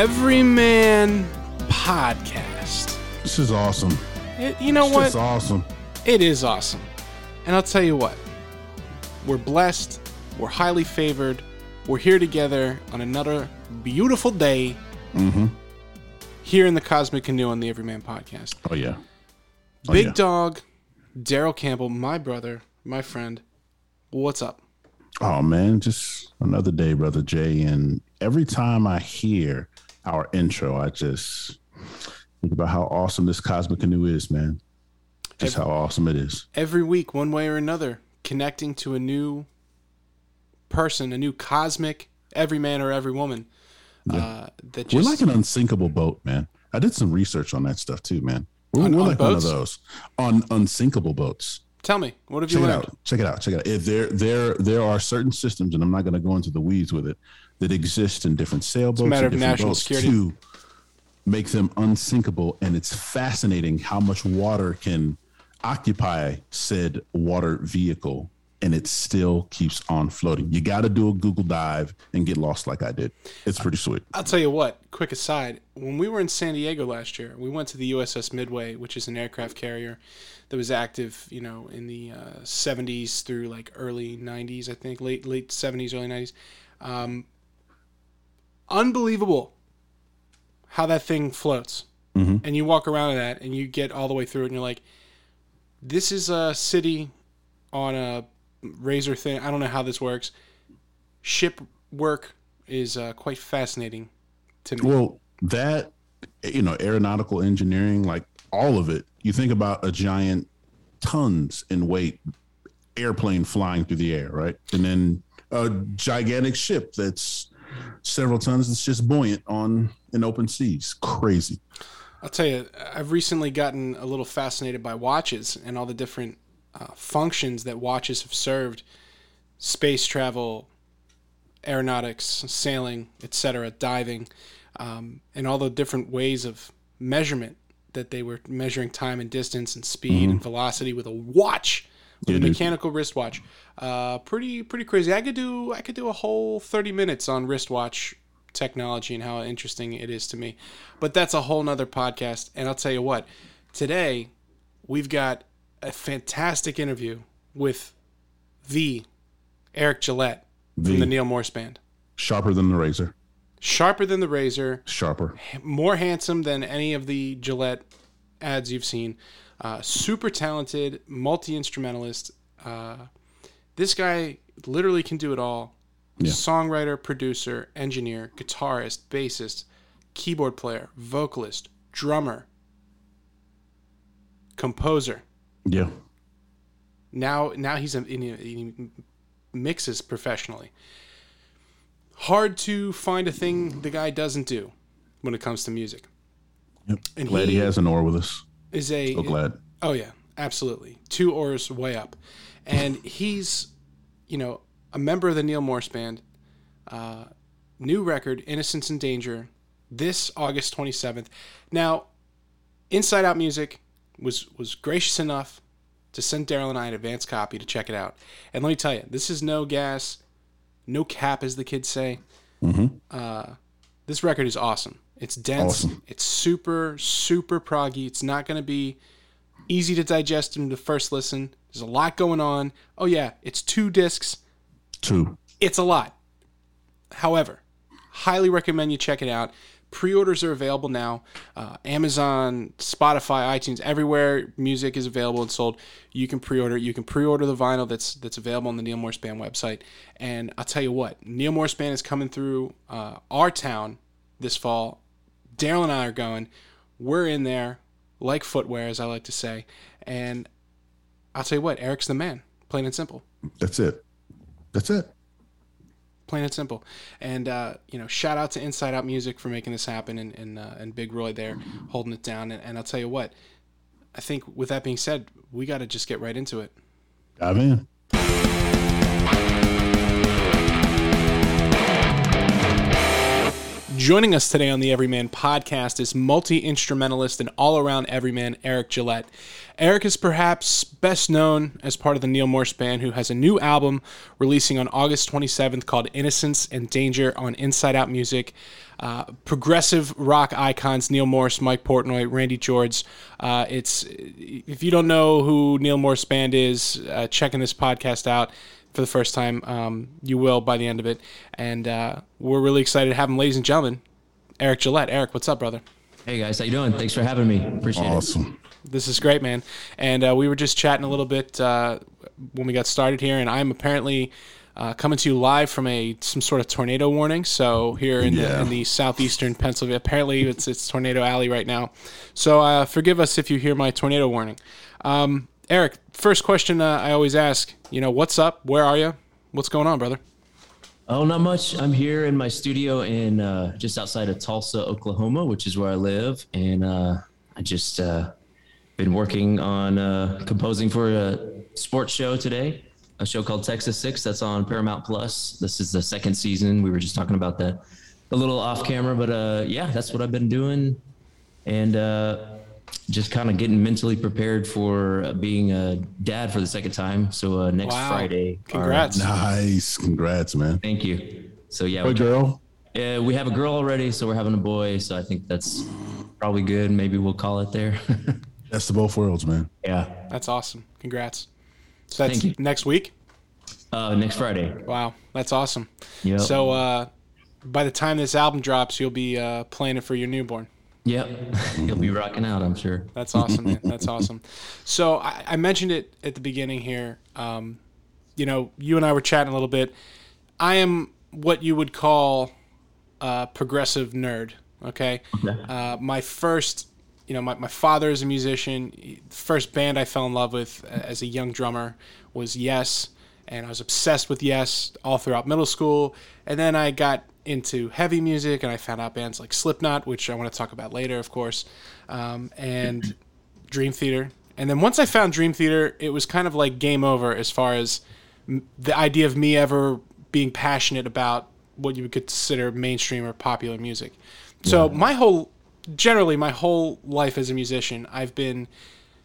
Everyman Podcast. This is awesome. It- you know what? It's awesome. It is awesome. And I'll tell you what. We're blessed. We're highly favored. We're here together on another beautiful day Mm-hmm. here in the Cosmic Canoe on the Everyman Podcast. Oh yeah. Oh, Big yeah. Dog, Daryl Campbell, my brother, my friend. What's up? Oh man, just another day, brother Jay. And every time I hear our intro, I just think about how awesome this cosmic canoe is, man. Just how awesome it is. Every week, one way or another, connecting to a new person, a new cosmic every man or every woman. Uh, that We're like an unsinkable boat, man. I did some research on that stuff too, man. We're, On- we're on like one of those on unsinkable boats. tell me, what have you Check it out. Check it out. Check it out. If there, there, there are certain systems, and I'm not going to go into the weeds with it, that exist in different sailboats, matter and of different national boats security. to make them unsinkable. And it's fascinating how much water can occupy said water vehicle, and it still keeps on floating. You got to do a Google dive and get lost like I did. It's pretty sweet. I'll tell you what, quick aside, when we were in San Diego last year, we went to the USS Midway, which is an aircraft carrier that was active, you know, in the uh, 70s through like early 90s, I think, late late 70s, early 90s. Um, unbelievable how that thing floats. Mhm. And you walk around in that and you get all the way through it and you're like, this is a city on a razor thing. I don't know how this works. Ship work is uh, quite fascinating to me. Well, that you know, aeronautical engineering, like all of it. You think about a giant tons in weight airplane flying through the air, right? And then a gigantic ship that's several tons It's just buoyant on in open seas. Crazy. I'll tell you, I've recently gotten a little fascinated by watches and all the different uh, functions that watches have served space travel, aeronautics, sailing, etc., diving, um, and all the different ways of measurement that they were measuring time and distance and speed and velocity with a watch, Yeah, a dude. mechanical wristwatch. Uh, pretty pretty crazy. I could do I could do a whole thirty minutes on wristwatch technology and how interesting it is to me. But that's a whole nother podcast. And I'll tell you what, today we've got a fantastic interview with the Eric Gillette from The- the Neal Morse Band. Sharper than the razor. Sharper than the razor, Sharper. more handsome than any of the Gillette ads you've seen. Uh, super talented, multi instrumentalist. Uh, this guy literally can do it all. Yeah. Songwriter, producer, engineer, guitarist, bassist, keyboard player, vocalist, drummer, composer. Yeah. Now, now he's a, he, mixes professionally. Hard to find a thing the guy doesn't do when it comes to music. Yep. And glad he, he- has an oar with us. Is a So glad. Oh yeah, absolutely. Two oars way up, and he's, you know, a member of the Neal Morse Band. Uh, new record, "Innocence in Danger," this August twenty seventh. Now, Inside Out Music was was gracious enough to send Daryl and I an advance copy to check it out. And let me tell you, this is no gas, no cap, as the kids say. Uh, this record is awesome. It's dense. Awesome. It's super, super proggy. It's not going to be easy to digest in the first listen. There's a lot going on. Oh yeah, it's two discs. Two. It's a lot. However, highly recommend you check it out. Pre-orders are available now. Uh, Amazon, Spotify, iTunes, everywhere music is available and sold. You can pre-order. You can pre-order the vinyl that's that's available on the Neal Morse Band website. And I'll tell you what, Neal Morse Band is coming through uh, our town this fall. Daryl and I are going. We're in there, like footwear, as I like to say. And I'll tell you what, Eric's the man. Plain and simple That's it. That's it. plain and simple. And uh, you know, shout out to Inside Out Music for making this happen, and and, uh, and Big Roy there holding it down. And, and I'll tell you what, I think with that being said, we got to just get right into it. Dive in. Joining us today on the Everyman podcast is multi instrumentalist and all around everyman Eric Gillette. Eric is perhaps best known as part of the Neal Morse Band, who has a new album releasing on August 27th called Innocence and Danger on Inside Out Music. Uh, progressive rock icons Neal Morse, Mike Portnoy, Randy George. Uh, it's if you don't know who Neal Morse Band is, uh, checking this podcast out for the first time. Um, you will by the end of it. And uh, we're really excited to have him, ladies and gentlemen. Eric Gillette. Eric, what's up, brother? Hey guys, how you doing? Thanks for having me. Appreciate awesome. it. Awesome. This is great, man. And uh, we were just chatting a little bit uh, when we got started here, and I'm apparently uh, coming to you live from a some sort of tornado warning. So here in, Yeah. the, in the southeastern Pennsylvania, apparently it's it's tornado alley right now. So uh, forgive us if you hear my tornado warning. Um, Eric, first question uh, I always ask, you know, what's up? Where are you? What's going on, brother? Oh, not much. I'm here in my studio in uh, just outside of Tulsa, Oklahoma, which is where I live, and uh, I just uh, been working on uh, composing for a sports show today, a show called Texas Six that's on Paramount Plus. This is the second season. We were just talking about that a little off camera, but uh, yeah, that's what I've been doing, and uh, just kind of getting mentally prepared for uh, being a dad for the second time. So uh, next Wow. Friday, our- Congrats. Nice. Congrats, man. Thank you. So yeah, Boy, we're girl. uh, we have a girl already, so we're having a boy. So I think that's probably good. Maybe we'll call it there. that's the both worlds, man. yeah. That's awesome. Congrats. So that's Thank you. next week? Uh, next Friday. Wow, that's awesome. Yep. So uh, by the time this album drops, you'll be uh, playing it for your newborn. Yep. He'll be rocking out, I'm sure. That's awesome, man. That's awesome. So I, I mentioned it at the beginning here. Um, you know, you and I were chatting a little bit. I am what you would call a progressive nerd. Okay. Uh, my first, you know, my, my father is a musician. The First band I fell in love with as a young drummer was Yes, and I was obsessed with Yes all throughout middle school. And then I got into heavy music, and I found out bands like Slipknot, which I want to talk about later, of course, um, and Dream Theater. And then once I found Dream Theater, it was kind of like game over as far as m- the idea of me ever being passionate about what you would consider mainstream or popular music. So my whole, generally my whole life as a musician, I've been,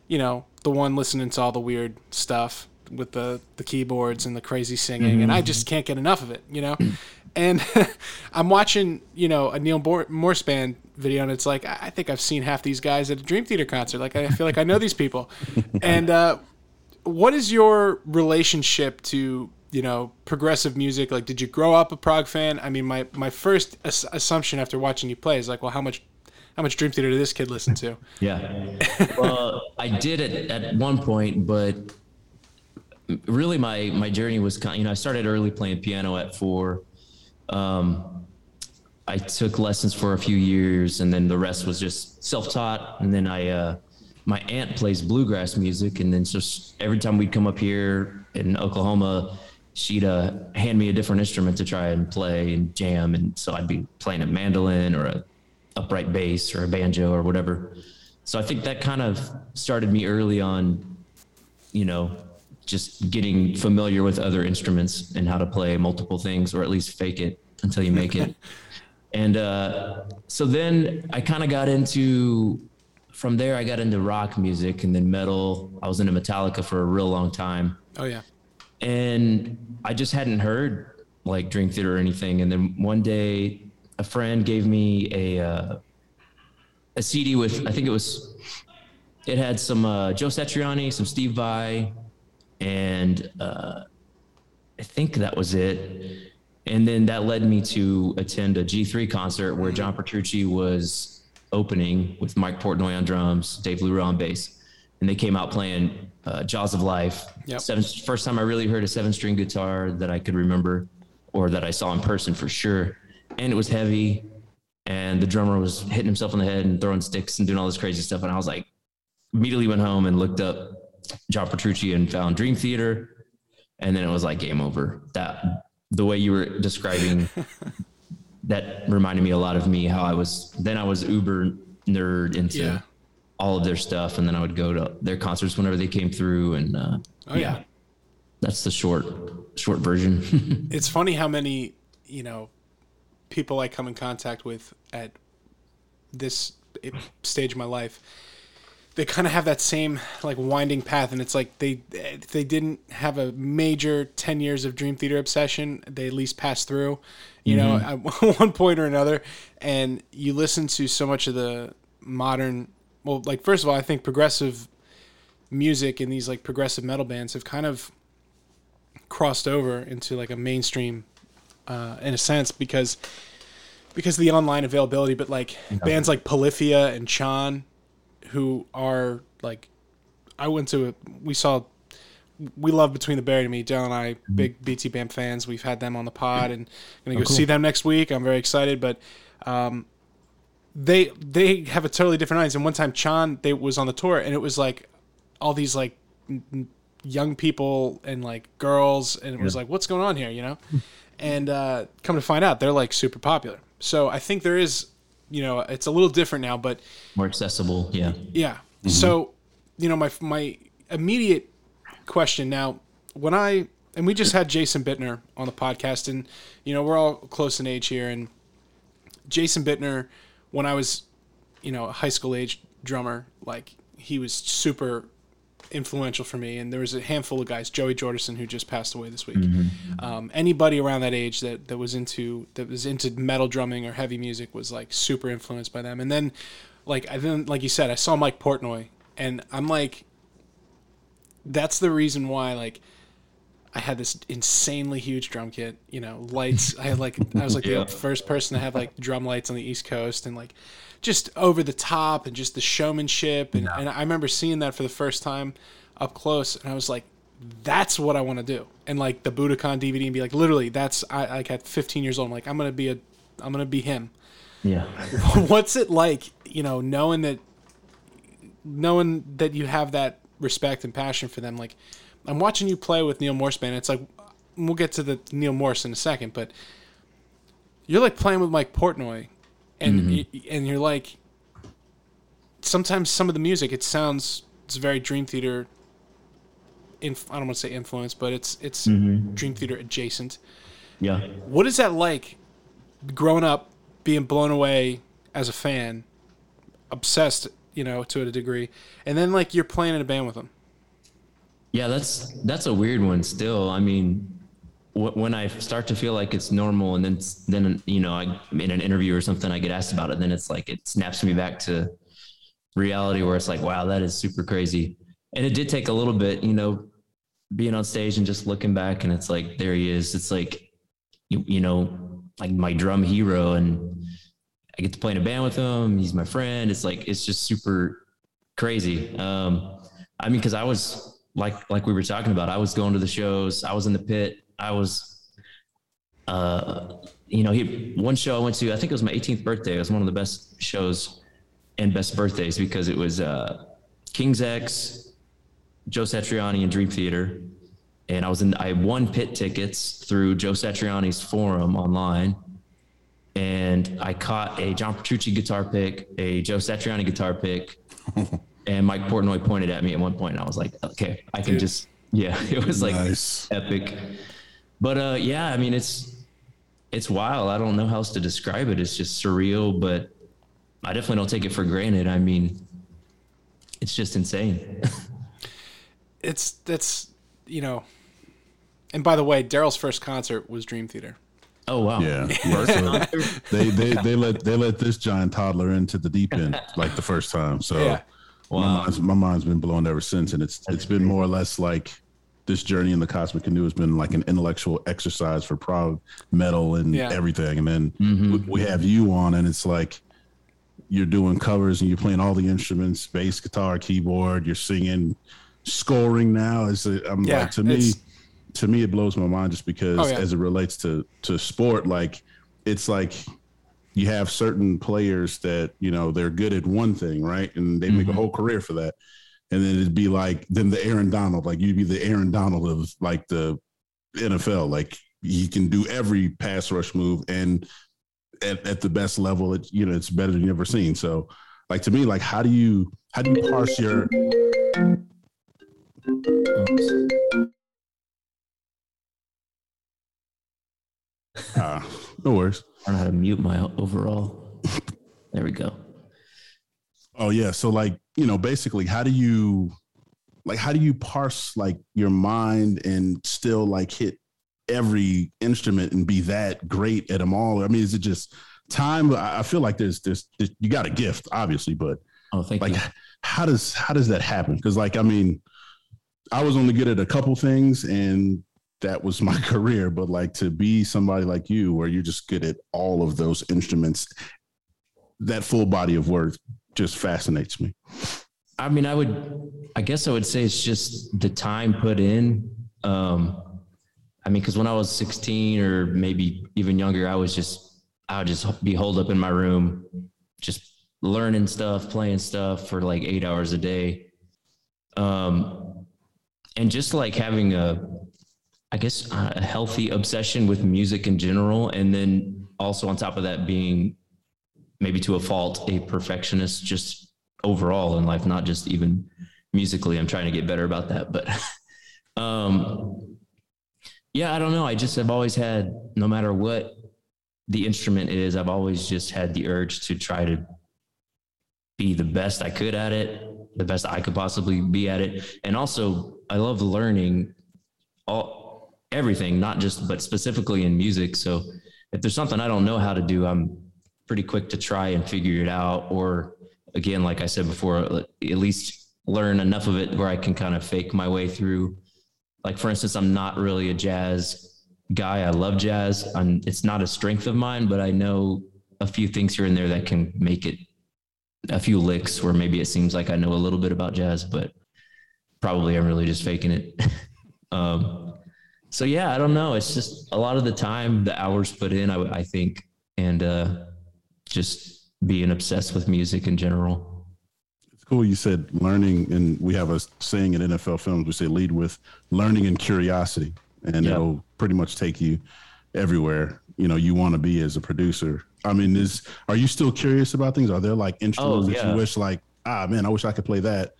you know, the one listening to all the weird stuff with the the keyboards and the crazy singing, and I just can't get enough of it, you know. And I'm watching, you know, a Neil Bor- Morse band video, and it's like I think I've seen half these guys at a Dream Theater concert. Like I feel like I know these people. and uh, what is your relationship to you know progressive music? Like, did you grow up a prog fan? I mean, my my first ass- assumption after watching you play is like, well, how much how much Dream Theater did this kid listen to? Yeah. well, I did it at one point, but really my my journey was kind. You know, I started early playing piano at four. Um, I took lessons for a few years, and then the rest was just self-taught. And then I, uh, my aunt plays bluegrass music, and then just every time we'd come up here in Oklahoma, she'd uh, hand me a different instrument to try and play and jam. And so I'd be playing a mandolin or a upright bass or a banjo or whatever. So I think that kind of started me early on, you know, just getting familiar with other instruments and how to play multiple things or at least fake it until you make it. and uh, so then I kind of got into, from there, I got into rock music and then metal. I was into Metallica for a real long time Oh yeah, and I just hadn't heard like Dream Theater or anything. And then one day, a friend gave me a uh, a CD with I think it was it had some uh, Joe Satriani, some Steve Vai, and uh, I think that was it. And then that led me to attend a G3 concert where John Petrucci was opening with Mike Portnoy on drums, Dave LaRue on bass, and they came out playing uh, Jaws of Life. Yep. Seven, first time I really heard a seven string guitar that I could remember, or that I saw in person for sure. And it was heavy, and the drummer was hitting himself on the head and throwing sticks and doing all this crazy stuff. And I was like, immediately went home and looked up John Petrucci and found Dream Theater, and then it was like game over. That the way you were describing that reminded me a lot of me. How I was then I was uber nerd into Yeah. all of their stuff, and then I would go to their concerts whenever they came through, and uh, oh yeah. that's the short short version. it's funny how many you know people I come in contact with at this stage of my life, they kind of have that same like winding path, and it's like they they didn't have a major ten years of Dream Theater obsession. They at least passed through, you know, at one point or another. And you listen to so much of the modern, well, like first of all, I think progressive music and these like progressive metal bands have kind of crossed over into like a mainstream uh, in a sense because because of the online availability but like bands like Polyphia and Chon who are like I went to a, we saw we love between the buried and me. Dale and I big BT Bam fans. We've had them on the pod and gonna go see them next week. I'm very excited but um, they they have a totally different audience. And one time Chon they was on the tour and it was like all these like n- young people and like girls and it was like what's going on here? You know? And uh, come to find out they're like super popular. So i think there is you know it's a little different now but More accessible. Yeah. yeah mm-hmm. so you know my my immediate question now when i and we just had jason bittner on the podcast and you know we're all close in age here and jason bittner when i was you know a high school age drummer like he was super influential for me and there was a handful of guys joey jordison who just passed away this week. Um, anybody around that age that, that was into that was into metal drumming or heavy music was like super influenced by them. And then like i then like you said i saw mike portnoy and i'm like that's the reason why like I had this insanely huge drum kit, you know, lights. I had like I was like Yeah. the first person to have like drum lights on the East Coast and like just over the top and just the showmanship and, and I remember seeing that for the first time up close and I was like that's what I want to do. And like the Budokan DVD and be like literally that's I like at 15 years old I'm like I'm going to be a I'm going to be him. Yeah. What's it like, you know, knowing that knowing that you have that respect and passion for them like I'm watching you play with Neal Morse band. It's like we'll get to the Neal Morse in a second, but you're like playing with Mike Portnoy, and mm-hmm. y- and you're like sometimes some of the music it sounds it's very Dream Theater. Inf- I don't want to say influence, but it's it's mm-hmm. Dream Theater adjacent. Yeah. What is that like, growing up, being blown away as a fan, obsessed, you know, to a degree, and then like you're playing in a band with them. Yeah, that's that's a weird one. Still, I mean, wh- when I start to feel like it's normal, and then then you know, I in an interview or something, I get asked about it, then it's like it snaps me back to reality, where it's like, wow, that is super crazy. And it did take a little bit, you know, being on stage and just looking back, and it's like there he is. It's like you, you know, like my drum hero, and I get to play in a band with him. He's my friend. It's like it's just super crazy. Um, I mean, because I was like like we were talking about, I was going to the shows. I was in the pit. I was, uh, you know, he one show I went to. I think it was my 18th birthday. It was one of the best shows and best birthdays because it was uh, King's X, Joe Satriani, and Dream Theater. And I was in. I won pit tickets through Joe Satriani's forum online and I caught a John Petrucci guitar pick, a Joe Satriani guitar pick, and Mike Portnoy pointed at me at one point, and I was like, okay, I can Dude. just, yeah, it was like Nice. epic. But uh, yeah, I mean, it's it's wild. I don't know how else to describe it. It's just surreal, but I definitely don't take it for granted. I mean, it's just insane. it's that's you know and by the way daryl's first concert was dream theater oh wow, Yeah. yeah. So they, they they let they let this giant toddler into the deep end like the first time. So Yeah. My mind's my mind's been blown ever since, and it's it's been more or less like this journey in the cosmic canoe has been like an intellectual exercise for prog metal and Yeah. everything, and then we, we have you on, and it's like you're doing covers and you're playing all the instruments, bass, guitar, keyboard, you're singing, scoring now. Is I'm Yeah, like to me, to me it blows my mind just because Oh, yeah. as it relates to to sport, like it's like you have certain players that you know they're good at one thing, right, and they make a mm-hmm. whole career for that. And then it'd be like then the Aaron Donald, like you'd be the Aaron Donald of like the NFL, like he can do every pass rush move and at, at the best level, it you know it's better than you ever seen. So, like to me, like how do you how do you parse your uh, No worries. I don't know how to mute my overall. there we go. Oh yeah. So like, you know, basically how do you like how do you parse like your mind and still like hit every instrument and be that great at them all? I mean, is it just time? I feel like there's there's, there's you got a gift, obviously, but oh, thank like you. how does how does that happen? Because like I mean, I was only good at a couple things and that was my career, but like to be somebody like you where you're just good at all of those instruments, that full body of work just fascinates me. I mean, I would, I guess I would say it's just the time put in. Um, I mean, because when I was 16 or maybe even younger, I was just, I would just be holed up in my room, just learning stuff, playing stuff for like eight hours a day. Um, and just like having a, I guess, a healthy obsession with music in general. And then also on top of that, being maybe to a fault, a perfectionist just overall in life, not just even musically. I'm trying to get better about that. But, um, yeah, I don't know. I just have always had, no matter what the instrument is, I've always just had the urge to try to be the best I could at it, the best I could possibly be at it. And also, I love learning all everything, not just but specifically in music. So if there's something I don't know how to do, I'm pretty quick to try and figure it out. Or again, like I said before, at least learn enough of it where I can kind of fake my way through like for instance, I'm not really a jazz guy. I love jazz. I'm, it's not a strength of mine, but I know a few things here and there that can make it a few licks where maybe it seems like I know a little bit about jazz, but probably I'm really just faking it. um, so yeah, I don't know. It's just a lot of the time, the hours put in, I, I think, and uh, just being obsessed with music in general It's cool you said learning and we have a saying in nfl films we say lead with learning and curiosity and yep. it'll pretty much take you everywhere you know you want to be as a producer i mean is are you still curious about things are there like instruments oh, yeah. that you wish like ah man i wish i could play that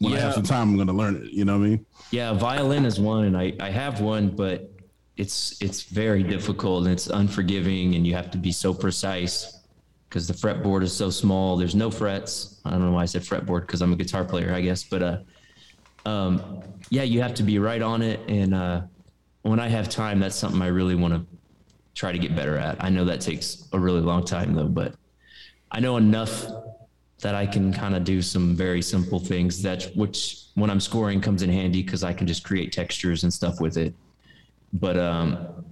when yeah. i have some time i'm going to learn it you know what i mean yeah violin is one and i i have one but it's it's very difficult and it's unforgiving and you have to be so precise because the fretboard is so small. There's no frets. I don't know why I said fretboard because I'm a guitar player, I guess. But uh, um, yeah, you have to be right on it. And uh, when I have time, that's something I really want to try to get better at. I know that takes a really long time though, but I know enough that I can kind of do some very simple things that which when I'm scoring comes in handy because I can just create textures and stuff with it. But um,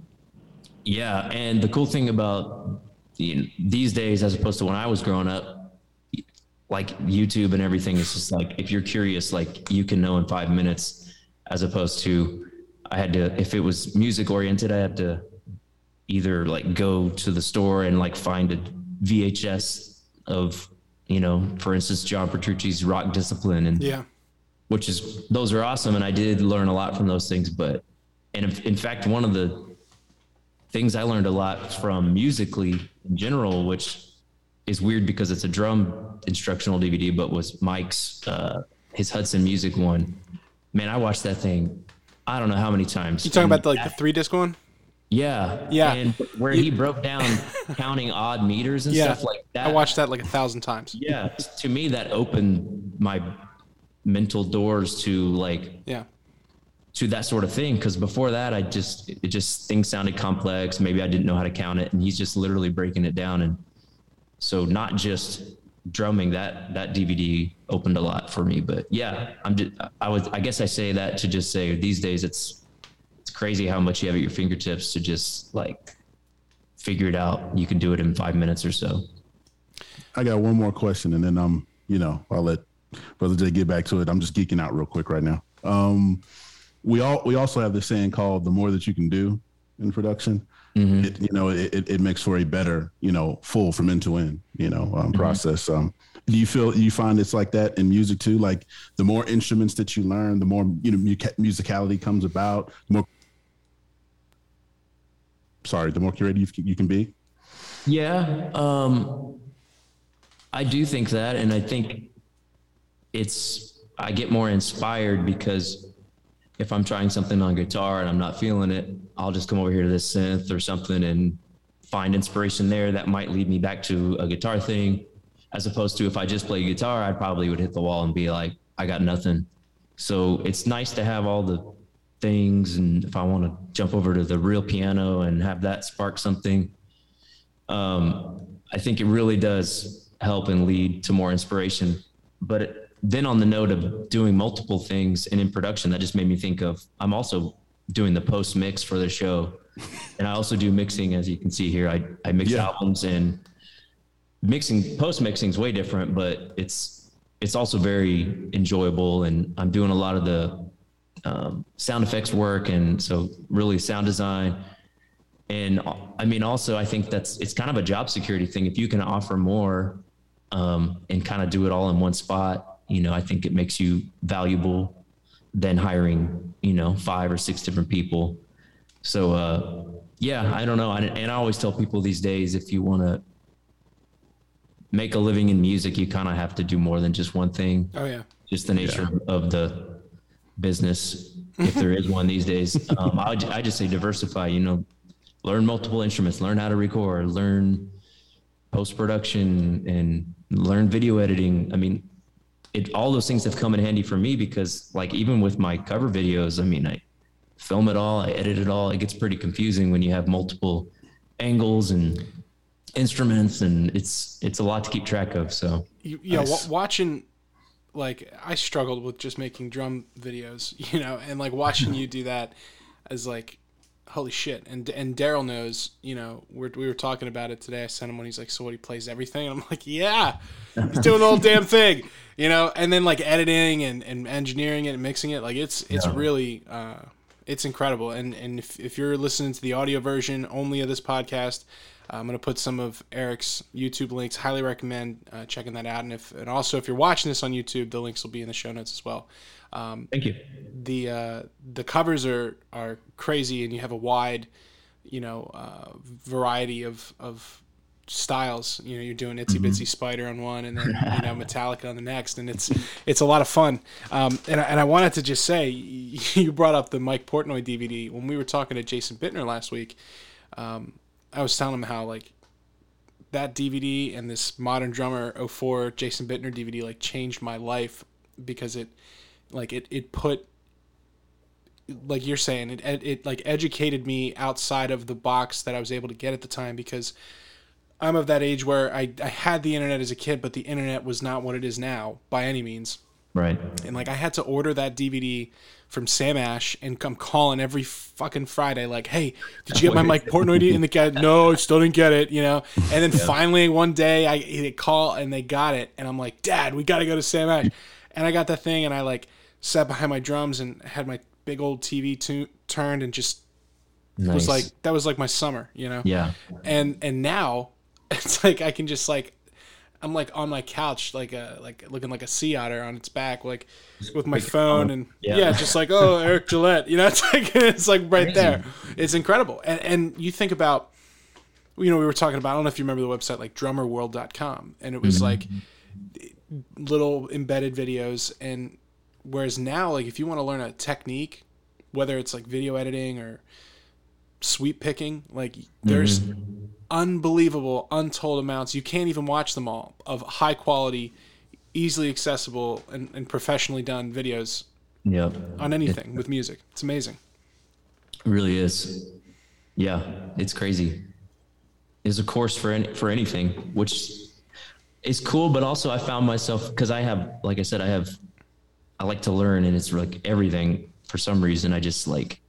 yeah, and the cool thing about you know, these days, as opposed to when I was growing up, like YouTube and everything is just like if you're curious, like you can know in five minutes, as opposed to I had to if it was music oriented, I had to either like go to the store and like find a VHS of you know, for instance, John Petrucci's Rock Discipline and yeah, which is those are awesome, and I did learn a lot from those things. But and in, in fact, one of the things I learned a lot from musically in general, which is weird because it's a drum instructional DVD, but was Mike's uh, his Hudson Music one. Man, I watched that thing. I don't know how many times. You talking about the, like the three disc one? Yeah, yeah. And where he broke down counting odd meters and yeah, stuff like that. I watched that like a thousand times. Yeah, to me that opened my mental doors to like yeah. to that sort of thing. Because before that i just it just things sounded complex. Maybe i didn't know how to count it. And he's just literally breaking it down. And so not just drumming that that dvd opened a lot for me. But yeah i'm just i was i guess i say that to just say these days it's crazy how much you have at your fingertips to just like figure it out. You can do it in five minutes or so. I got one more question and then i'm you know i'll let brother jay get back to it. I'm just geeking out real quick right now. Um we all we also have this saying called the more that you can do in production mm-hmm. it, you know it, it makes for a better you know full from end to end you know um, mm-hmm. process. Um, do you feel you find it's like that in music too? Like the more instruments that you learn the more you know musicality comes about the more sorry the more curated you, can be yeah um i do think that and i think it's i get more inspired because if I'm trying something on guitar and I'm not feeling it, I'll just come over here to this synth or something and find inspiration there that might lead me back to a guitar thing as opposed to if I just play guitar, I probably would hit the wall and be like, I got nothing. So it's nice to have all the things. And if I want to jump over to the real piano and have that spark something, um, I think it really does help and lead to more inspiration. But it, then on the note of doing multiple things and in production, that just made me think of I'm also doing the post mix for the show. And I also do mixing, as you can see here. I, I mix Yeah. albums and mixing post mixing is way different, but it's it's also very enjoyable. And I'm doing a lot of the um, sound effects work, and so really sound design. And I mean, also, I think that's it's kind of a job security thing. If you can offer more um, and kind of do it all in one spot, you know, I think it makes you valuable than hiring, you know, five or six different people. So, uh, yeah, I don't know. And, and I always tell people these days, if you want to make a living in music, you kind of have to do more than just one thing. Oh yeah. Just the nature of the business, if there is one these days. Um, I, I just say diversify. You know, learn multiple instruments, learn how to record, learn post production, and learn video editing. I mean, it all those things have come in handy for me because, like, even with my cover videos, I mean, I film it all, I edit it all. It gets pretty confusing when you have multiple angles and instruments, and it's it's a lot to keep track of. So You, yeah, Nice. wa- watching like I struggled with just making drum videos, you know, and like watching you do that is like holy shit. And and Daryl knows, you know, we're, we were talking about it today. I sent him one. He's like, so what? He plays everything. And I'm like, yeah, he's doing the whole damn thing, you know. And then like editing and, and engineering it and mixing it, like it's it's really uh, it's incredible. And and if, if you're listening to the audio version only of this podcast, I'm gonna put some of Eric's YouTube links. Highly recommend uh, checking that out. And if and also if you're watching this on YouTube, the links will be in the show notes as well. thank you. The uh, the covers are are crazy, and you have a wide, you know, uh, variety of of styles. You know, you're doing Itsy Bitsy Spider on one, and then you know Metallica on the next, and it's it's a lot of fun. Um, and I- and I wanted to just say, you brought up the Mike Portnoy DVD when we were talking to Jason Bittner last week. Um, I was telling him how like that DVD and this Modern Drummer 04 Jason Bittner DVD like changed my life because it like it it put like you're saying it it, it like educated me outside of the box that I was able to get at the time because I'm of that age where I, I had the internet as a kid but the internet was not what it is now by any means Right. and like I had to order that DVD from Sam Ash and come calling every fucking Friday, like, "Hey, did you get my Mike Portnoy?" DVD?" And the guy, "No, I still didn't get it," you know. And then finally one day I they call and they got it, and I'm like, "Dad, we got to go to Sam Ash," and I got that thing, and I like sat behind my drums and had my big old TV tu- turned and just Nice. was like that was like my summer, you know yeah. and and now it's like I can just like I'm like on my couch like a like looking like a sea otter on its back like with my phone and yeah. Yeah. just like oh Eric Gillette you know it's like it's like right there. It's incredible. And and you think about you know we were talking about I don't know if you remember the website like drummerworld.com and it was like little embedded videos. And whereas now like if you want to learn a technique whether it's like video editing or sweep picking like there's unbelievable untold amounts you can't even watch them all of high quality easily accessible and, and professionally done videos Yep. on anything with music it's amazing It really is. Yeah, it's crazy. It's a course for any, for anything, which is cool. But also, I found myself because I have, like I said, I have, I like to learn, and it's like everything. For some reason, I just like.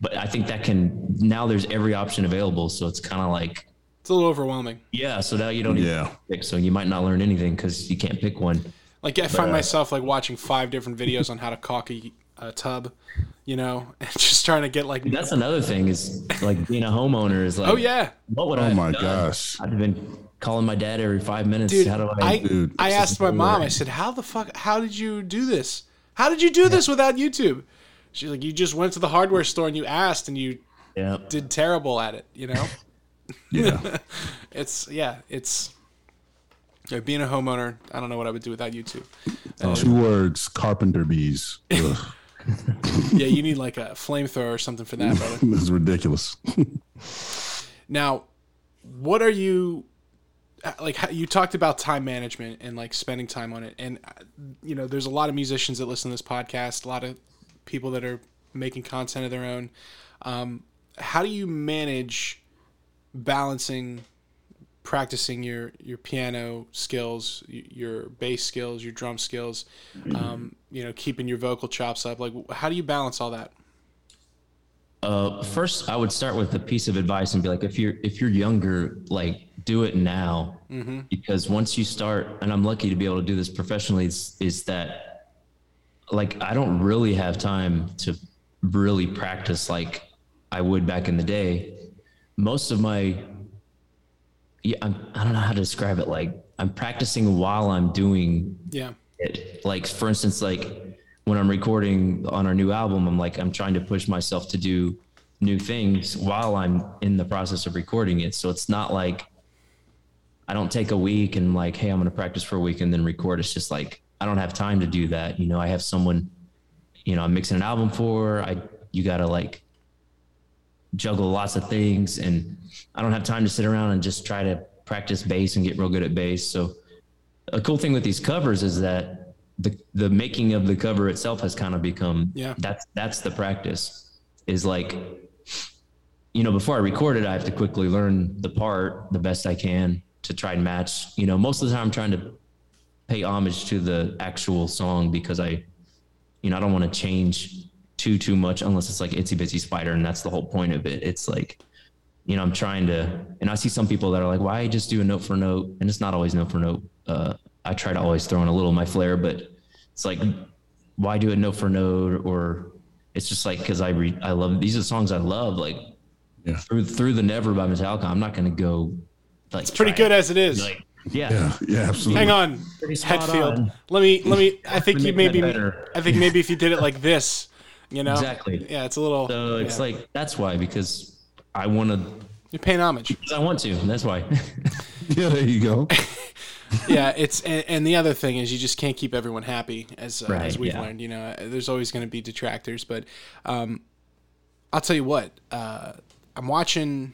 But I think that can now. There's every option available, so it's kind of like it's a little overwhelming yeah. So now you don't even Yeah. pick, so you might not learn anything because you can't pick one. like i find uh, myself like watching five different videos on how to caulk a, a tub you know and just trying to get like That's another thing is like being a homeowner is like oh yeah What would I? Oh my done? gosh. I'd have been calling my dad every five minutes. dude How do i I? Dude, i asked my mom over. i said how the fuck how did you do this how did you do this without youtube she's like you just went to the hardware store and you asked and you yeah. did terrible at it you know Yeah. it's yeah it's yeah, being a homeowner i don't know what i would do without youtube Two words, carpenter bees. Yeah you need like a flamethrower or something for that brother this is ridiculous. now what are you like you talked about time management and like spending time on it and uh, you know there's a lot of musicians that listen to this podcast a lot of people that are making content of their own. Um, how do you manage balancing practicing your your piano skills your bass skills your drum skills um, you know keeping your vocal chops up? Like how do you balance all that? Uh, first, I would start with a piece of advice and be like, if you're if you're younger, like do it now, mm-hmm. because once you start, and I'm lucky to be able to do this professionally, is, is that like I don't really have time to really practice like I would back in the day. Most of my yeah, I'm, I don't know how to describe it. Like I'm practicing while I'm doing yeah it. Like for instance, like when I'm recording on our new album, I'm like, I'm trying to push myself to do new things while I'm in the process of recording it. So it's not like I don't take a week and like, hey, I'm going to practice for a week and then record. It's just like, I don't have time to do that. You know, I have someone, you know, I'm mixing an album for, I, you got to like juggle lots of things and I don't have time to sit around and just try to practice bass and get real good at bass. So a cool thing with these covers is that the the making of the cover itself has kind of become yeah that's that's the practice is like you know before i record it i have to quickly learn the part the best i can to try and match you know most of the time i'm trying to pay homage to the actual song because i you know i don't want to change too too much unless it's like itsy bitsy spider and that's the whole point of it it's like you know i'm trying to and i see some people that are like why just do a note for note and it's not always note for note uh, I try to always throw in a little of my flair, but it's like, why do a note for note? Or it's just like, cause I read, I love, these are songs I love, like yeah. through, through the never by Metallica. I'm not going to go like, it's pretty good it. as it is. Like, yeah. yeah. Yeah. Absolutely. Hang on. Hetfield. On. Let me, let me, I think you maybe, I think maybe if you did it like this, you know, exactly. Yeah. It's a little, so it's yeah. like, that's why, because I want to, you're paying homage. I want to. That's why. yeah, there you go. yeah, it's and, and, the other thing is you just can't keep everyone happy as uh, right, as we've yeah. learned. You know, there's always going to be detractors, but um, I'll tell you what. Uh, I'm watching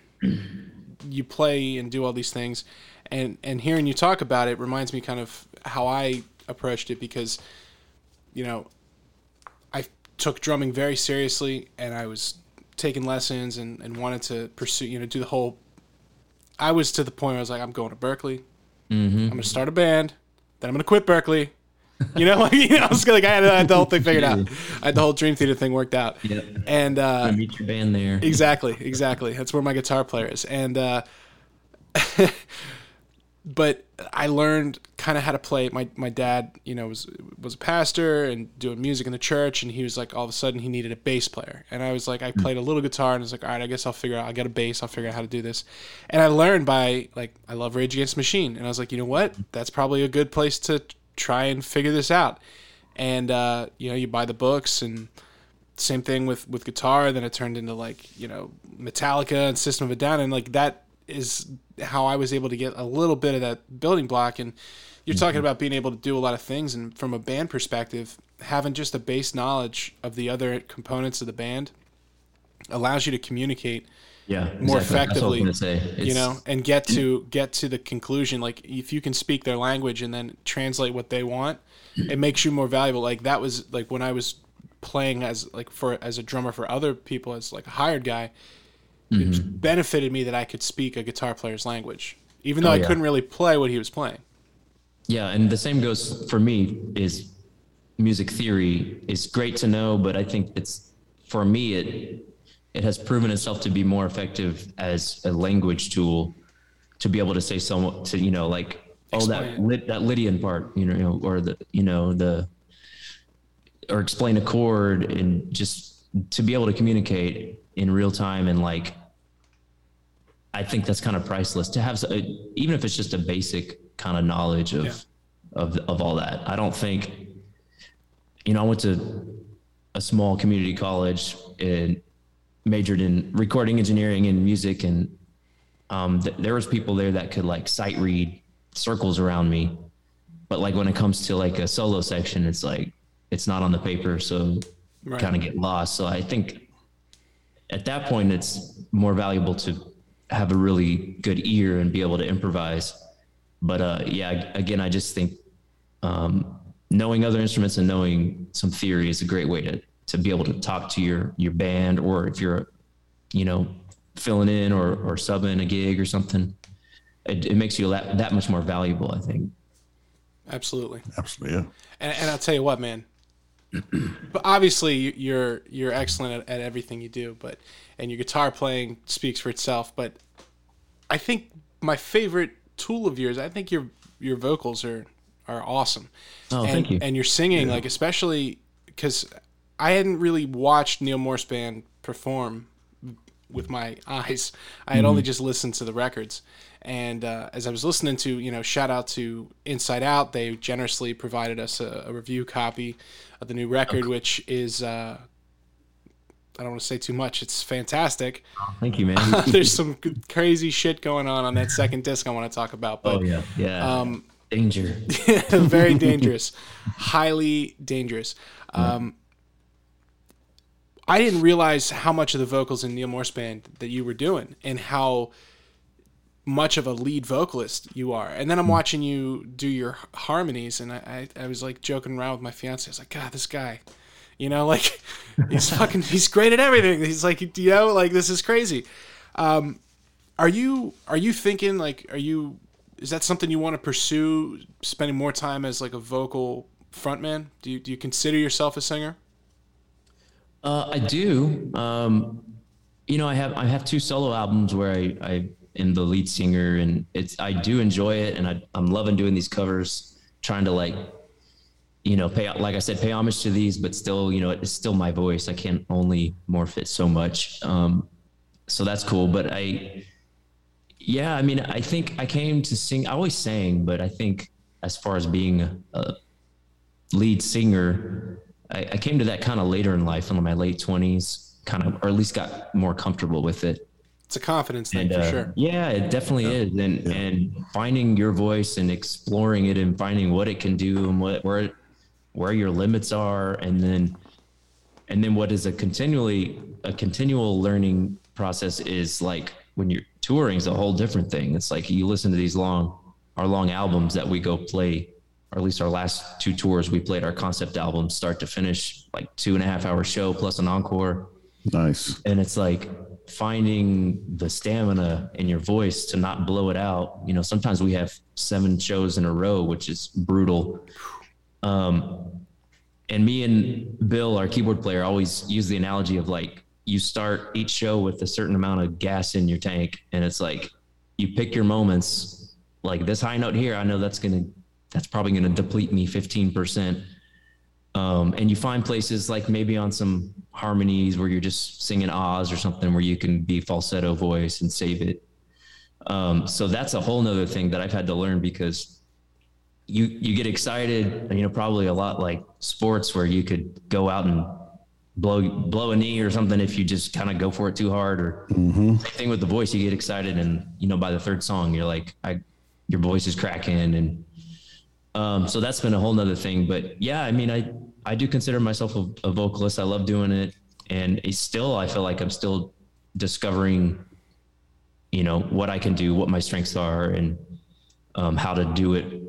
you play and do all these things, and and hearing you talk about it reminds me kind of how I approached it because, you know, I took drumming very seriously, and I was taking lessons and, and wanted to pursue, you know, do the whole. I was to the point where I was like, I'm going to Berklee. Mm-hmm. I'm gonna start a band. Then I'm gonna quit Berklee. You know, like you know, I was like I had, I had the whole thing figured out. I had the whole Dream Theater thing worked out. Yep. And uh, I meet your band there. Exactly, exactly. That's where my guitar player is. And uh, but I learned kind of how to play. My my dad, you know, was was a pastor and doing music in the church, and he was like, all of a sudden, he needed a bass player, and I was like, I played a little guitar, and I was like, all right, I guess I'll figure out. I got a bass, I'll figure out how to do this, and I learned by like, I love Rage Against Machine, and I was like, you know what, that's probably a good place to try and figure this out, and uh, you know, you buy the books and same thing with with guitar then it turned into like you know metallica and system of a down and like that is how I was able to get a little bit of that building block. And you're mm-hmm. talking about being able to do a lot of things. And from a band perspective, having just a base knowledge of the other components of the band allows you to communicate yeah more exactly. effectively you know and get to get to the conclusion like if you can speak their language and then translate what they want it makes you more valuable like that was like when i was playing as like for as a drummer for other people as like a hired guy mm-hmm. it benefited me that I could speak a guitar player's language, even though oh, I yeah. couldn't really play what he was playing. Yeah, and the same goes for me. Is music theory is great to know, but I think it's for me it it has proven itself to be more effective as a language tool to be able to say somewhat to you know like oh that lit, that Lydian part you know or the you know the or explain a chord and just to be able to communicate in real time and like I think that's kind of priceless to have even if it's just a basic kind of knowledge of yeah. of of all that. I don't think you know I went to a small community college and majored in recording engineering and music and um, th- there was people there that could like sight read circles around me but like when it comes to like a solo section it's like it's not on the paper so right. kind of get lost so i think at that point it's more valuable to have a really good ear and be able to improvise. But uh, yeah, again, I just think um, knowing other instruments and knowing some theory is a great way to to be able to talk to your your band, or if you're, you know, filling in or or subbing a gig or something. It, it makes you that, that much more valuable, I think. Absolutely. Absolutely. Yeah. And, and I'll tell you what, man. But obviously, you're you're excellent at, at everything you do. But and your guitar playing speaks for itself. But I think my favorite tool of yours, I think your your vocals are are awesome. Oh, and, thank you. And your singing, like especially because I hadn't really watched Neal Morse band perform with my eyes. I had only just listened to the records. And uh, as I was listening to, you know, shout out to Inside Out, they generously provided us a, a review copy of the new record, which is, uh, I don't want to say too much. It's fantastic. Thank you, man. There's some crazy shit going on on that second disc I want to talk about. But oh yeah, yeah. um, Danger. very dangerous, highly dangerous. Um, I didn't realize how much of the vocals in Neal Morse band that you were doing, and how much of a lead vocalist you are. And then I'm watching you do your harmonies, and I, I, I was like joking around with my fiance. I was like, God, this guy, you know, like he's fucking, he's great at everything. He's like, you know, like this is crazy. Um, are you are you thinking like are you is that something you want to pursue spending more time as like a vocal frontman do you, do you consider yourself a singer Uh, I do. Um, you know, I have I have two solo albums where I, I am the lead singer, and it's I do enjoy it, and I, I'm loving doing these covers, trying to like, you know, pay like I said, pay homage to these, but still, you know, it's still my voice. I can't only morph it so much. Um, so that's cool. But I, yeah, I mean, I think I came to sing. I always sang, but I think as far as being a lead singer, I, I came to that kind of later in life, in my late twenties, kind of, or at least got more comfortable with it. it's a confidence thing And for uh, sure yeah, it definitely is, and and finding your voice and exploring it and finding what it can do and what where where your limits are, and then and then what is a continually a continual learning process is like when you're touring is a whole different thing. It's like you listen to these long our long albums that we go play, or at least our last two tours we played our concept album start to finish, like two and a half hour show plus an encore. Nice. and it's like finding the stamina in your voice to not blow it out. You know sometimes we have seven shows in a row which is brutal. Um and me and bill our keyboard player always use the analogy of like you start each show with a certain amount of gas in your tank and it's like you pick your moments like this high note here i know that's gonna that's probably gonna deplete me 15% um, and you find places like maybe on some harmonies where you're just singing ahs or something where you can be falsetto voice and save it. Um, so that's a whole nother thing that i've had to learn because you you get excited you know probably a lot like sports where you could go out and blow blow a knee or something if you just kind of go for it too hard or same thing with the voice. You get excited and you know by the third song you're like i your voice is cracking and um, so that's been a whole nother thing. But yeah, I mean, I, I do consider myself a, a vocalist. I love doing it. And still, I feel like I'm still discovering, you know, what I can do, what my strengths are and um, how to do it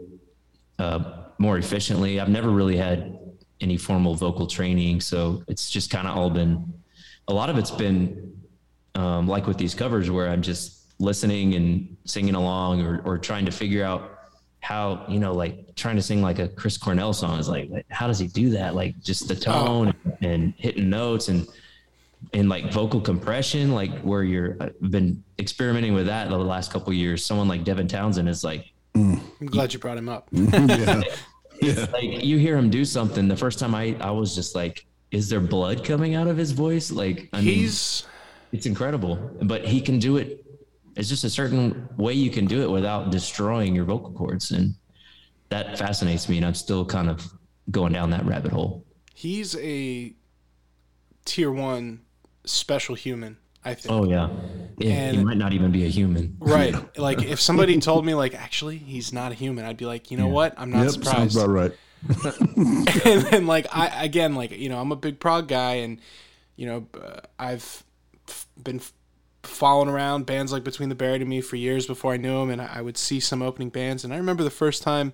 uh, more efficiently. I've never really had any formal vocal training. So it's just kind of all been, a lot of it's been um, like with these covers where I'm just listening and singing along or, or trying to figure out how you know like trying to sing like a chris cornell song is like how does he do that? Like just the oh. tone and hitting notes and and like vocal compression like where you're I've been experimenting with that the last couple of years. Someone like devin townsend is like mm. i'm glad you brought him up. Yeah. Yeah. like you hear him do something the first time i i was just like is there blood coming out of his voice? Like i mean he's it's incredible but he can do it it's just a certain way you can do it without destroying your vocal cords and that fascinates me and i'm still kind of going down that rabbit hole. He's a tier one special human i think. Oh yeah, yeah he might not even be a human. Right. Like if somebody told me like actually he's not a human i'd be like you know what? I'm not Yep. Sounds surprised. about right. and then like I again like you know I'm a big prog guy and you know uh, I've been f- following around bands like Between the Buried and Me for years before I knew him, and I would see some opening bands. And I remember the first time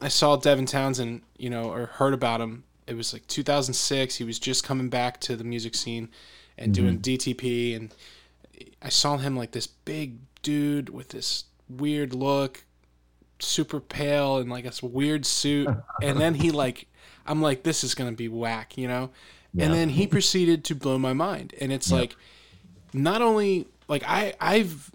I saw Devin Townsend, you know, or heard about him. It was like 2006. He was just coming back to the music scene and mm-hmm. doing DTP, and I saw him like this big dude with this weird look, super pale and like a weird suit, and then he like, I'm like, this is gonna be whack, you know. Yeah. And then he proceeded to blow my mind, and it's yep. like, not only like I I've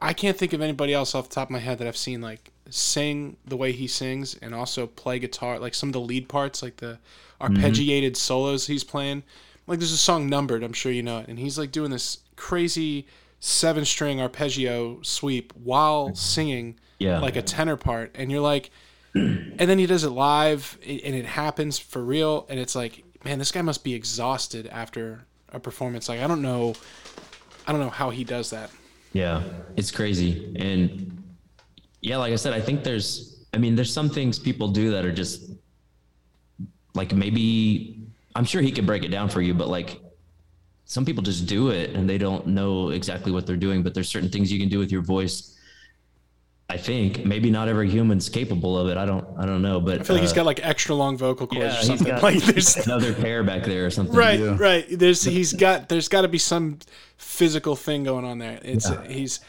I can't think of anybody else off the top of my head that I've seen like sing the way he sings and also play guitar like some of the lead parts like the arpeggiated mm-hmm. solos he's playing like there's a song numbered i'm sure you know it and he's like doing this crazy seven string arpeggio sweep while singing yeah. like a tenor part and you're like and then he does it live and it happens for real and it's like man this guy must be exhausted after a performance like i don't know i don't know how he does that. Yeah it's crazy. And yeah like i said i think there's i mean there's some things people do that are just like maybe i'm sure he could break it down for you but like some people just do it and they don't know exactly what they're doing but there's certain things you can do with your voice I think maybe not every human's capable of it. I don't. I don't know, but I feel like uh, he's got like extra long vocal cords yeah, or something. like there's another pair back there or something. Right, yeah. right. There's he's got there's got to be some physical thing going on there. It's yeah. he's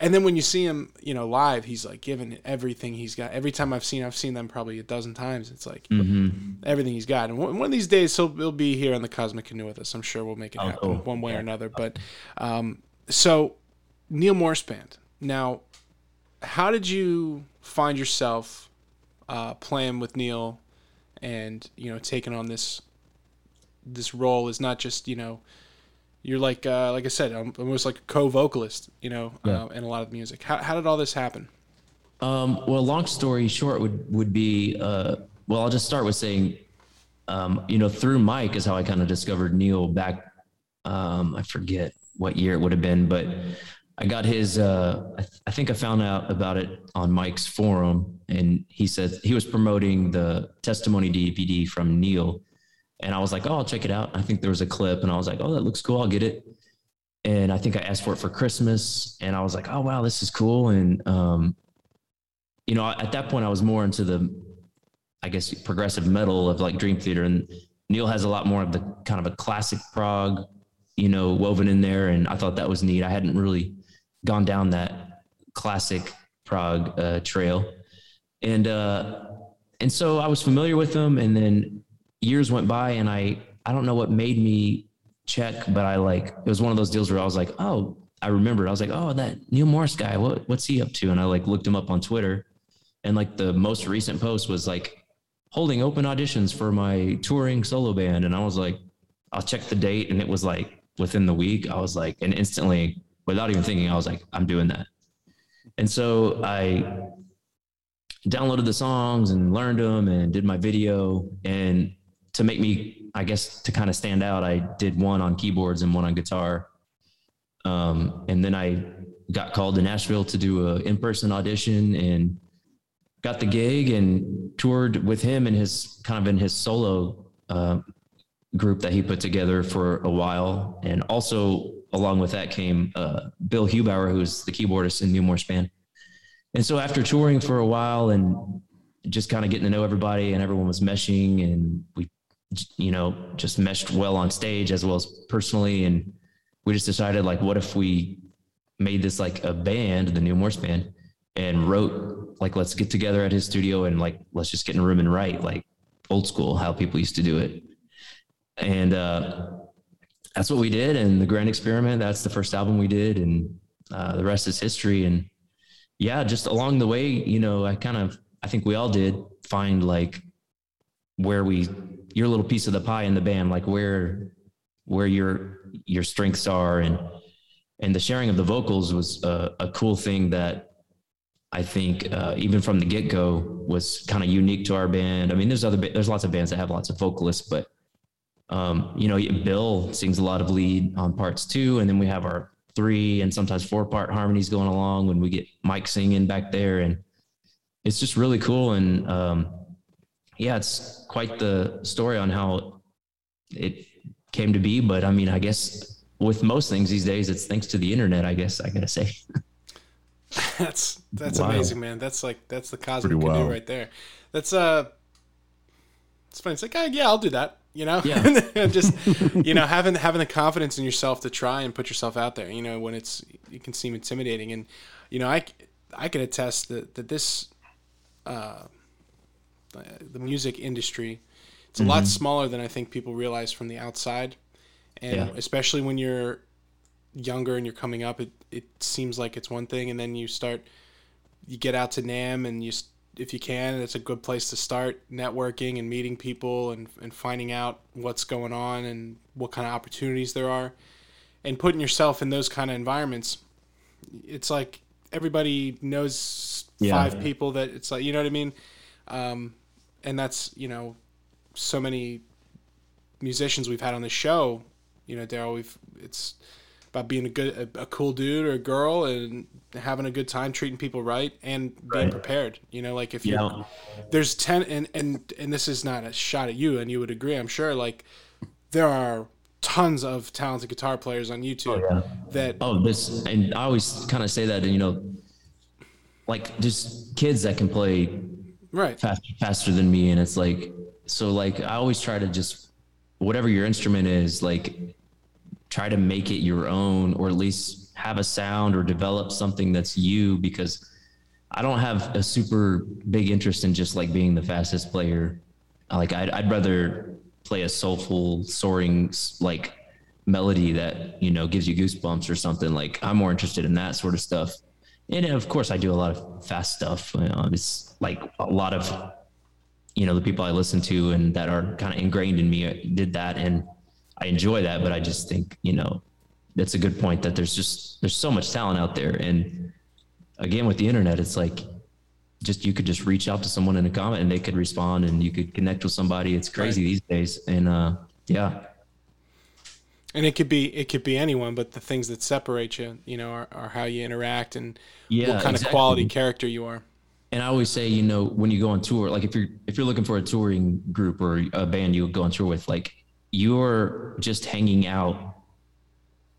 and then when you see him, you know, live, he's like giving everything he's got. Every time I've seen, I've seen them probably a dozen times. It's like mm-hmm. everything he's got. And one, of these days, he'll, he'll be here on the Cosmic Canoe with us. I'm sure we'll make it oh, happen oh, one way or another. But um, so Neal Morse Band. Now, how did you find yourself uh, playing with Neal and you know, taking on this this role is not just you know you're like uh, like I said, almost like a co-vocalist, you know, yeah. uh, in a lot of music. How how did all this happen? Um, well, long story short would would be uh, well, I'll just start with saying, um, you know, through Mike is how I kind of discovered Neal back. Um, I forget what year it would have been, but I got his. Uh, I, th- I think I found out about it on Mike's forum, and he said he was promoting the testimony DVD from Neal, and I was like, oh, I'll check it out. I think there was a clip and I was like, oh, that looks cool. I'll get it. And I think I asked for it for Christmas and I was like, oh, wow, this is cool. And, um, you know, at that point I was more into the, I guess, progressive metal of like Dream Theater. And Neal has a lot more of the kind of a classic prog, you know, woven in there. And I thought that was neat. I hadn't really gone down that classic prog uh, trail. And, uh, and so I was familiar with them. And then years went by and I I don't know what made me check, but I like it was one of those deals where I was like, oh, I remembered. I was like, oh, that Neal Morse guy, what what's he up to? And I like looked him up on Twitter, and like the most recent post was like holding open auditions for my touring solo band, and I was like, I'll check the date, and it was like within the week. I was like, and instantly, without even thinking, I was like, I'm doing that. And so I downloaded the songs and learned them and did my video and to make me, I guess, to kind of stand out, I did one on keyboards and one on guitar. Um, and then I got called to Nashville to do an in-person audition and got the gig and toured with him and his kind of in his solo uh, group that he put together for a while. And also along with that came uh, Bill Hubauer, who's the keyboardist in Neal Morse Band. And so after touring for a while and just kind of getting to know everybody and everyone was meshing and we you know, just meshed well on stage as well as personally. And we just decided like, what if we made this like a band, the Neal Morse band, and wrote like, let's get together at his studio and like, let's just get in a room and write like old school, how people used to do it. And, uh, that's what we did. And the grand experiment, that's the first album we did. And, uh, the rest is history. And yeah, just along the way, you know, I kind of, I think we all did find like where we your little piece of the pie in the band, like where where your your strengths are, and and the sharing of the vocals was a, a cool thing that I think uh, even from the get go was kind of unique to our band. I mean, there's other there's lots of bands that have lots of vocalists, but um, you know, Bill sings a lot of lead on parts too, and then we have our three and sometimes four part harmonies going along when we get Mike singing back there, and it's just really cool. And um, yeah, it's quite the story on how it came to be. But I mean, I guess with most things these days, it's thanks to the internet. I guess I gotta say. that's that's Wow. amazing, man. That's like that's the cosmic Pretty canoe wild. right there. That's uh, it's funny. It's like, uh, yeah, I'll do that. You know, Yeah. just you know, having having the confidence in yourself to try and put yourself out there. You know, when it's it can seem intimidating, and you know, I I can attest that that this uh, the music industry it's a lot smaller than I think people realize from the outside, and Yeah. especially when you're younger and you're coming up, it it seems like it's one thing, and then you start you get out to NAMM and you if you can, it's a good place to start networking and meeting people and and finding out what's going on and what kind of opportunities there are, and putting yourself in those kind of environments. It's like everybody knows Yeah. five people that it's like you know what I mean, um, and that's you know so many musicians we've had on the show. You know, Daryl, we've it's about being a good, a, a cool dude or a girl, and having a good time, treating people right, and being Right. prepared. You know, like if you Yeah. there's ten, and and and this is not a shot at you, and you would agree, I'm sure. Like there are tons of talented guitar players on YouTube oh, yeah. that Oh, this, and I always kind of say that, and you know, like just kids that can play right, faster, faster than me. And it's like, so like, I always try to just, whatever your instrument is, like, try to make it your own, or at least have a sound or develop something that's you because I don't have a super big interest in just like being the fastest player. Like, I'd, I'd rather play a soulful, soaring, like, melody that you know gives you goosebumps or something. Like i'm more interested in that sort of stuff. And of course i do a lot of fast stuff. You know, it's like a lot of you know the people i listen to and that are kind of ingrained in me uh, did that. And i enjoy that but i just think you know that's a good point that there's just there's so much talent out there. And again with the internet it's like just you could just reach out to someone in a comment and they could respond and you could connect with somebody. It's crazy these days. And uh yeah. And it could be it could be anyone, but the things that separate you, you know, are, are how you interact and Yeah, what kind of quality character you are. And I always say, you know, when you go on tour, like if you're if you're looking for a touring group or a band you go on tour with, like you're just hanging out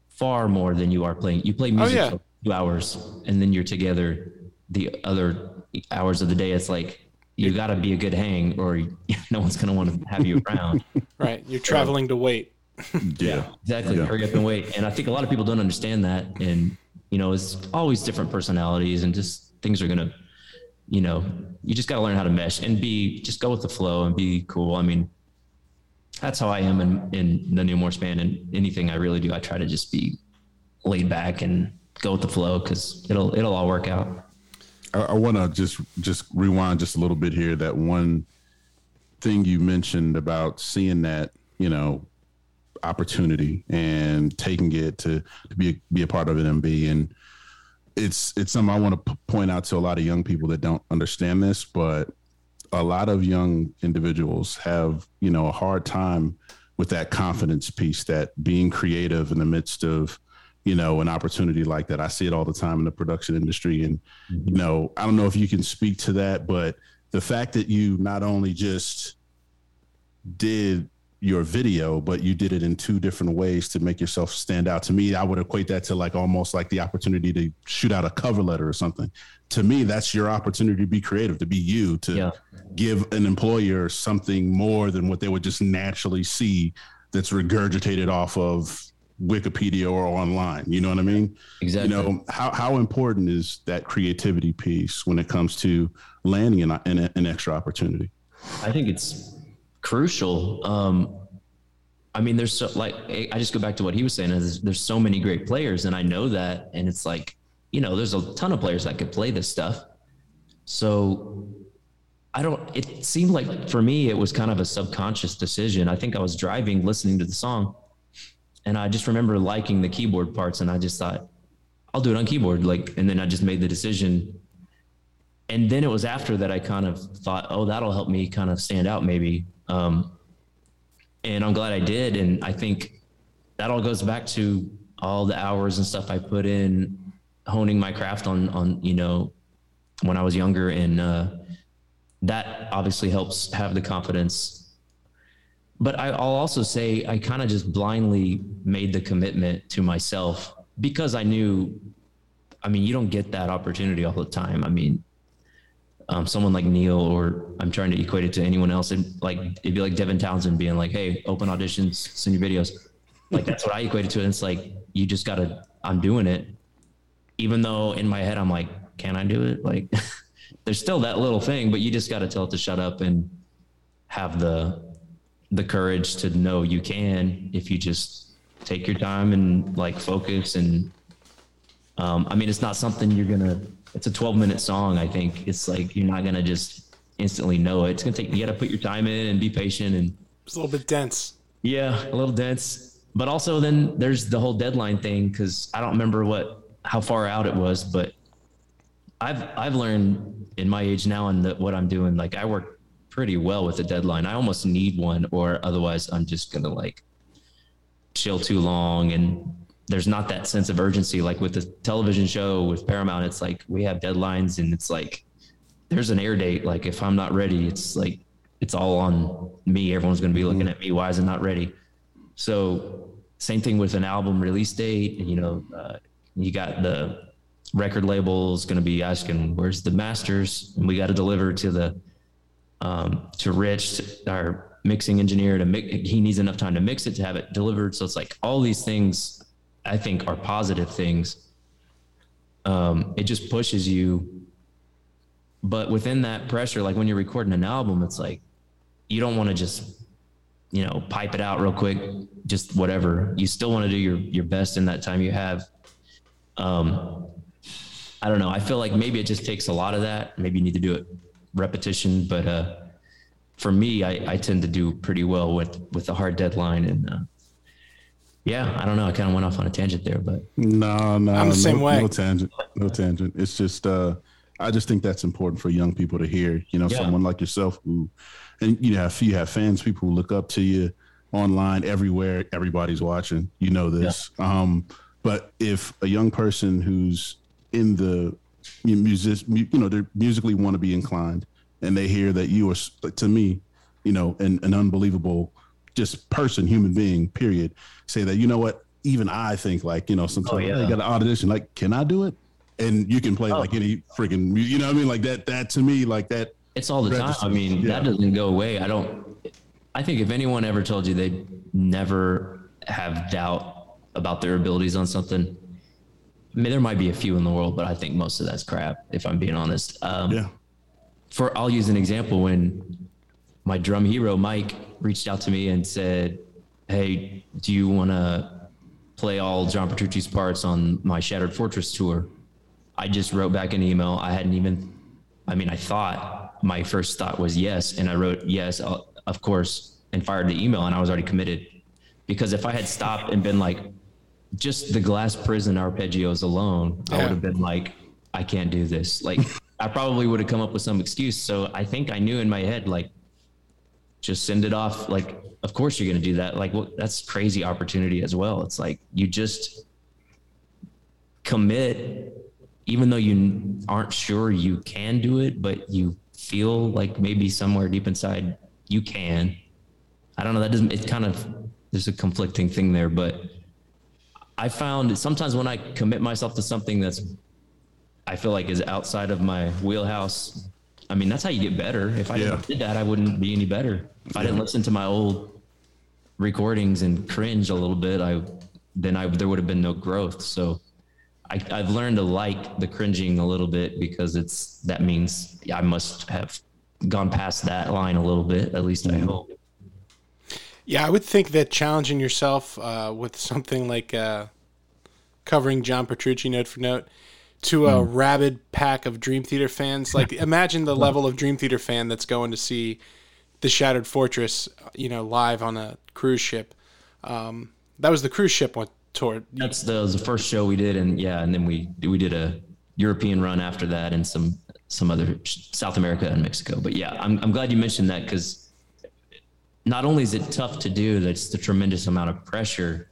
far more than you are playing. You play oh, music yeah. for two hours and then you're together the other hours of the day. It's like you got to be a good hang, or no one's gonna want to have you around. Right, you're traveling to wait. Yeah. Exactly. Yeah. Hurry up and wait. And I think a lot of people don't understand that. And, you know, it's always different personalities and just things are going to, you know, you just got to learn how to mesh and be, just go with the flow and be cool. I mean, that's how I am in, in the Neal Morse band and anything I really do. I try to just be laid back and go with the flow because it'll, it'll all work out. I, I want to just just rewind just a little bit here. That one thing you mentioned about seeing that, you know, opportunity and taking it to, to be a, be a part of NMB, and it's it's something I want to p- point out to a lot of young people that don't understand this, but a lot of young individuals have you know a hard time with that confidence piece, that being creative in the midst of you know an opportunity like that. I see it all the time in the production industry, and you know I don't know if you can speak to that, but the fact that you not only just did your video, but you did it in two different ways to make yourself stand out. To me, I would equate that to like almost like the opportunity to shoot out a cover letter or something. To me, that's your opportunity to be creative, to be you, to Yeah. give an employer something more than what they would just naturally see that's regurgitated off of Wikipedia or online. You know what I mean? Exactly. You know, how, how important is that creativity piece when it comes to landing an, an, an extra opportunity? I think it's crucial. Um, I mean, there's so like I just go back to what he was saying. Is there's so many great players, and I know that, and it's like you know, there's a ton of players that could play this stuff. So I don't. It seemed like for me, it was kind of a subconscious decision. I think I was driving, listening to the song, and I just remember liking the keyboard parts, and I just thought, I'll do it on keyboard. Like, and then I just made the decision and then it was after that I kind of thought, oh, that'll help me kind of stand out maybe. Um, and I'm glad I did. And I think that all goes back to all the hours and stuff I put in honing my craft on, on, you know, when I was younger. And, uh, that obviously helps have the confidence but I, I'll also say I kind of just blindly made the commitment to myself because I knew. I mean, you don't get that opportunity all the time. I mean, um, someone like Neal, or I'm trying to equate it to anyone else, and like it'd be like Devin Townsend being like, "Hey, open auditions, send your videos." Like that's what I equate it to. And it's like you just gotta. I'm doing it, even though in my head I'm like, "Can I do it?" Like there's still that little thing, but you just gotta tell it to shut up and have the the courage to know you can if you just take your time and like focus and um, I mean it's not something you're gonna it's a 12 minute song I think it's like you're not gonna just instantly know it it's gonna take you gotta put your time in and be patient and It's a little bit dense. yeah a little dense but also then there's the whole deadline thing because I don't remember what how far out it was but I've I've learned in my age now and what I'm doing like I work pretty well with a deadline. I almost need one, or otherwise I'm just gonna like chill too long. And there's not that sense of urgency like with the television show with Paramount. It's like we have deadlines, and it's like there's an air date. Like if I'm not ready, it's like it's all on me. Everyone's gonna be looking at me. Why is it not ready? So same thing with an album release date. You know, uh, you got the record labels going to be asking, "Where's the masters?" And we got to deliver to the um, to Rich, to our mixing engineer, to mix. He needs enough time to mix it to have it delivered. So it's like all these things, I think, are positive things. Um, it just pushes you. But within that pressure, like when you're recording an album, it's like you don't want to just, you know, pipe it out real quick, just whatever. You still want to do your your best in that time you have. Um, I don't know. I feel like maybe it just takes a lot of that. Maybe you need to do it repetition, but uh, for me, I, I tend to do pretty well with with a hard deadline. And uh, yeah, I don't know. I kind of went off on a tangent there, but No, no, I'm the no, same way. No tangent, no tangent. It's just, uh, I just think that's important for young people to hear. You know, Yeah. someone like yourself who, and you have you have fans, people who look up to you online, everywhere. Everybody's watching. You know this. Um, but if a young person who's in the music, you know, they're musically want to be inclined, and they hear that you are, to me, you know, an, an unbelievable just person, human being, period. Say that, you know what, even I think like, you know, sometimes Oh, yeah. I got an audition, like, can I do it? And you can play Oh. like any freaking, you know what I mean? Like that, that to me, like that, it's all the time. I mean, yeah. that doesn't go away. I don't. I think if anyone ever told you they'd never have doubt about their abilities on something, I mean, there might be a few in the world, but I think most of that's crap. If I'm being honest. Um, yeah. for I'll use an example when my drum hero Mike reached out to me and said, "Hey, do you want to play all John Petrucci's parts on my Shattered Fortress tour?" I just wrote back an email. I hadn't even I mean, I thought my first thought was yes, and I wrote yes, uh, of course, and fired the email, and I was already committed. Because if I had stopped and been like, just the glass prison arpeggios alone, I would have been like, I can't do this. Like, I probably would have come up with some excuse. So I think I knew in my head, like, just send it off. Like, of course you're going to do that. Like, well, that's crazy opportunity as well. It's like you just commit, even though you aren't sure you can do it, but you feel like maybe somewhere deep inside you can. I don't know. That doesn't, it kind of, there's a conflicting thing there, but I found sometimes when I commit myself to something that's, I feel like is outside of my wheelhouse. I mean, that's how you get better. If I Yeah. didn't did that, I wouldn't be any better. If I didn't listen to my old recordings and cringe a little bit, I then I there would have been no growth. So I, I've learned to like the cringing a little bit because it's that means I must have gone past that line a little bit. At least I hope. Yeah, I would think that challenging yourself uh, with something like uh, covering John Petrucci note for note to a rabid pack of Dream Theater fans, like imagine the level of Dream Theater fan that's going to see the Shattered Fortress, you know, live on a cruise ship. Um, that was the cruise ship one tour. That's the, was the first show we did, and yeah, and then we we did a European run after that, and some some other South America and Mexico. But yeah, I'm I'm glad you mentioned that because not only is it tough to do, that's the tremendous amount of pressure.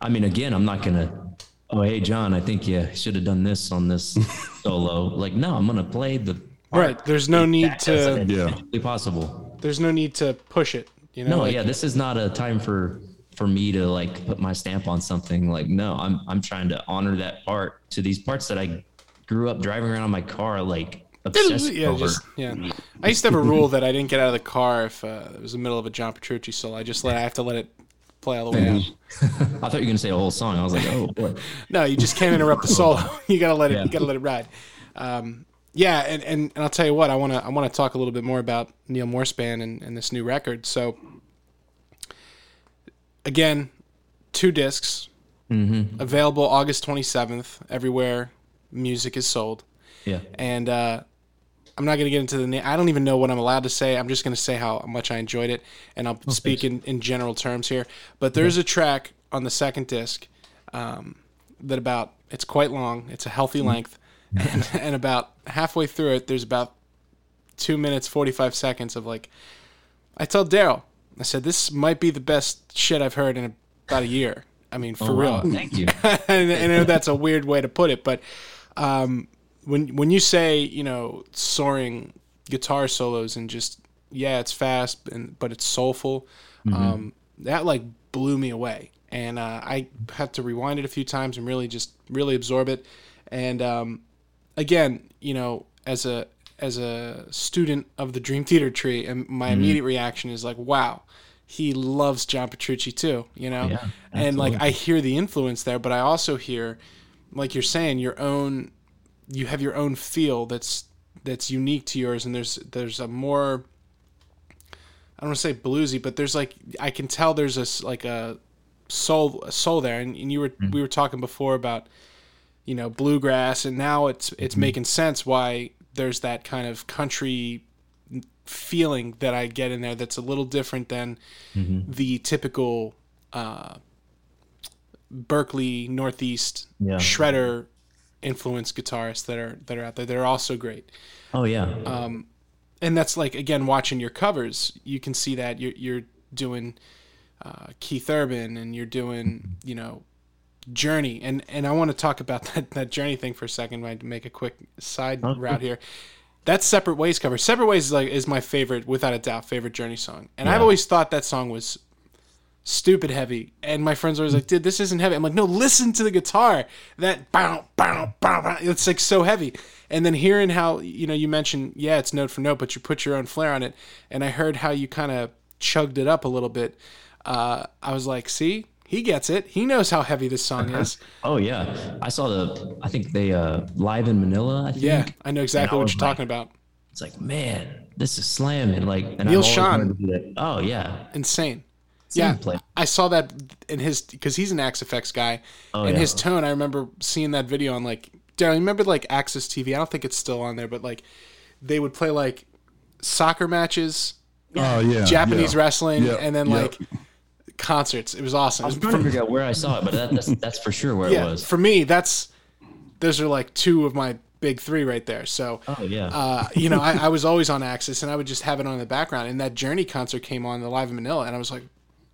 I mean, again, I'm not gonna. Oh, hey, John, I think you should have done this on this solo. Like, no, I'm gonna play the Right. There's no need as to. Yeah. efficiently possible. There's no need to push it. You know, No, like- yeah, this is not a time for for me to like put my stamp on something. Like, no, I'm I'm trying to honor that part to these parts that I grew up driving around in my car, like obsessed yeah, over. just yeah. I used to have a rule that I didn't get out of the car if uh, it was the middle of a John Petrucci solo. I just let I have to let it play all the way out. I thought you were gonna say a whole song. I was like, oh boy. No, you just can't interrupt the solo. you gotta let it. Yeah. You gotta let it ride. Um, yeah, and, and, and I'll tell you what. I wanna I wanna talk a little bit more about Neal Morse band and, and this new record. So again, two discs available August twenty seventh everywhere music is sold. Yeah. and uh, I'm not going to get into the name. I don't even know what I'm allowed to say. I'm just going to say how much I enjoyed it, and I'll speak in, in general terms here. But there's a track on the second disc um, that about it's quite long. It's a healthy length, and, and about halfway through it, there's about two minutes forty five seconds of like. I told Daryl, I said this might be the best shit I've heard in about a year. I mean, for Oh, real wow. Thank you. and, and I know that's a weird way to put it, but um, when when you say you know soaring guitar solos and just yeah, it's fast and but it's soulful, um, that like blew me away, and uh, I had to rewind it a few times and really just really absorb it, and um, again, you know, as a as a student of the Dream Theater tree, and my immediate reaction is like, wow. He loves John Petrucci too, you know, Yeah, and like I hear the influence there, but I also hear, like you're saying, your own. You have your own feel that's that's unique to yours, and there's there's a more. I don't want to say bluesy, but there's like I can tell there's a like a soul a soul there, and, and you were mm-hmm. we were talking before about you know bluegrass, and now it's it's mm-hmm. making sense why there's that kind of country feeling that I get in there that's a little different than mm-hmm. the typical uh, Berklee Northeast Yeah. shredder influenced guitarists that are that are out there. They're also great, Oh yeah. and that's like again watching your covers. You can see that you're you're doing uh, Keith Urban and you're doing you know Journey, and and I want to talk about that that Journey thing for a second. I make a quick side route here. That's Separate Ways cover. Separate Ways is like is my favorite, without a doubt, favorite Journey song. And I've always thought that song was stupid heavy. And my friends are always like, dude, this isn't heavy. I'm like, no, listen to the guitar. That bow, bow, bow, bow. It's like so heavy. And then hearing how, you know, you mentioned, yeah, it's note for note, but you put your own flair on it. And I heard how you kind of chugged it up a little bit. Uh, I was like, see, he gets it. He knows how heavy this song is. Oh yeah. I saw the. I think they uh live in Manila. I think. Yeah, I know exactly And what you're like- talking about. It's like man, this is slamming. Like and Neal I've always Schon. wanted to do that. Oh yeah. Insane. Yeah. I saw that in his because he's an Axe-Fx guy, and yeah. his tone. I remember seeing that video on like. Darren, you remember like AXS TV? I don't think it's still on there, but like they would play like soccer matches, Oh yeah, Japanese yeah. wrestling, Yeah, and then like concerts. It was awesome. I was trying to figure out where I saw it, but that, that's that's for sure where it was. for me, that's those are like two of my big three right there. So. Oh yeah. Uh, you know, I, I was always on AXS, and I would just have it on in the background. And that Journey concert came on the Live in Manila, and I was like,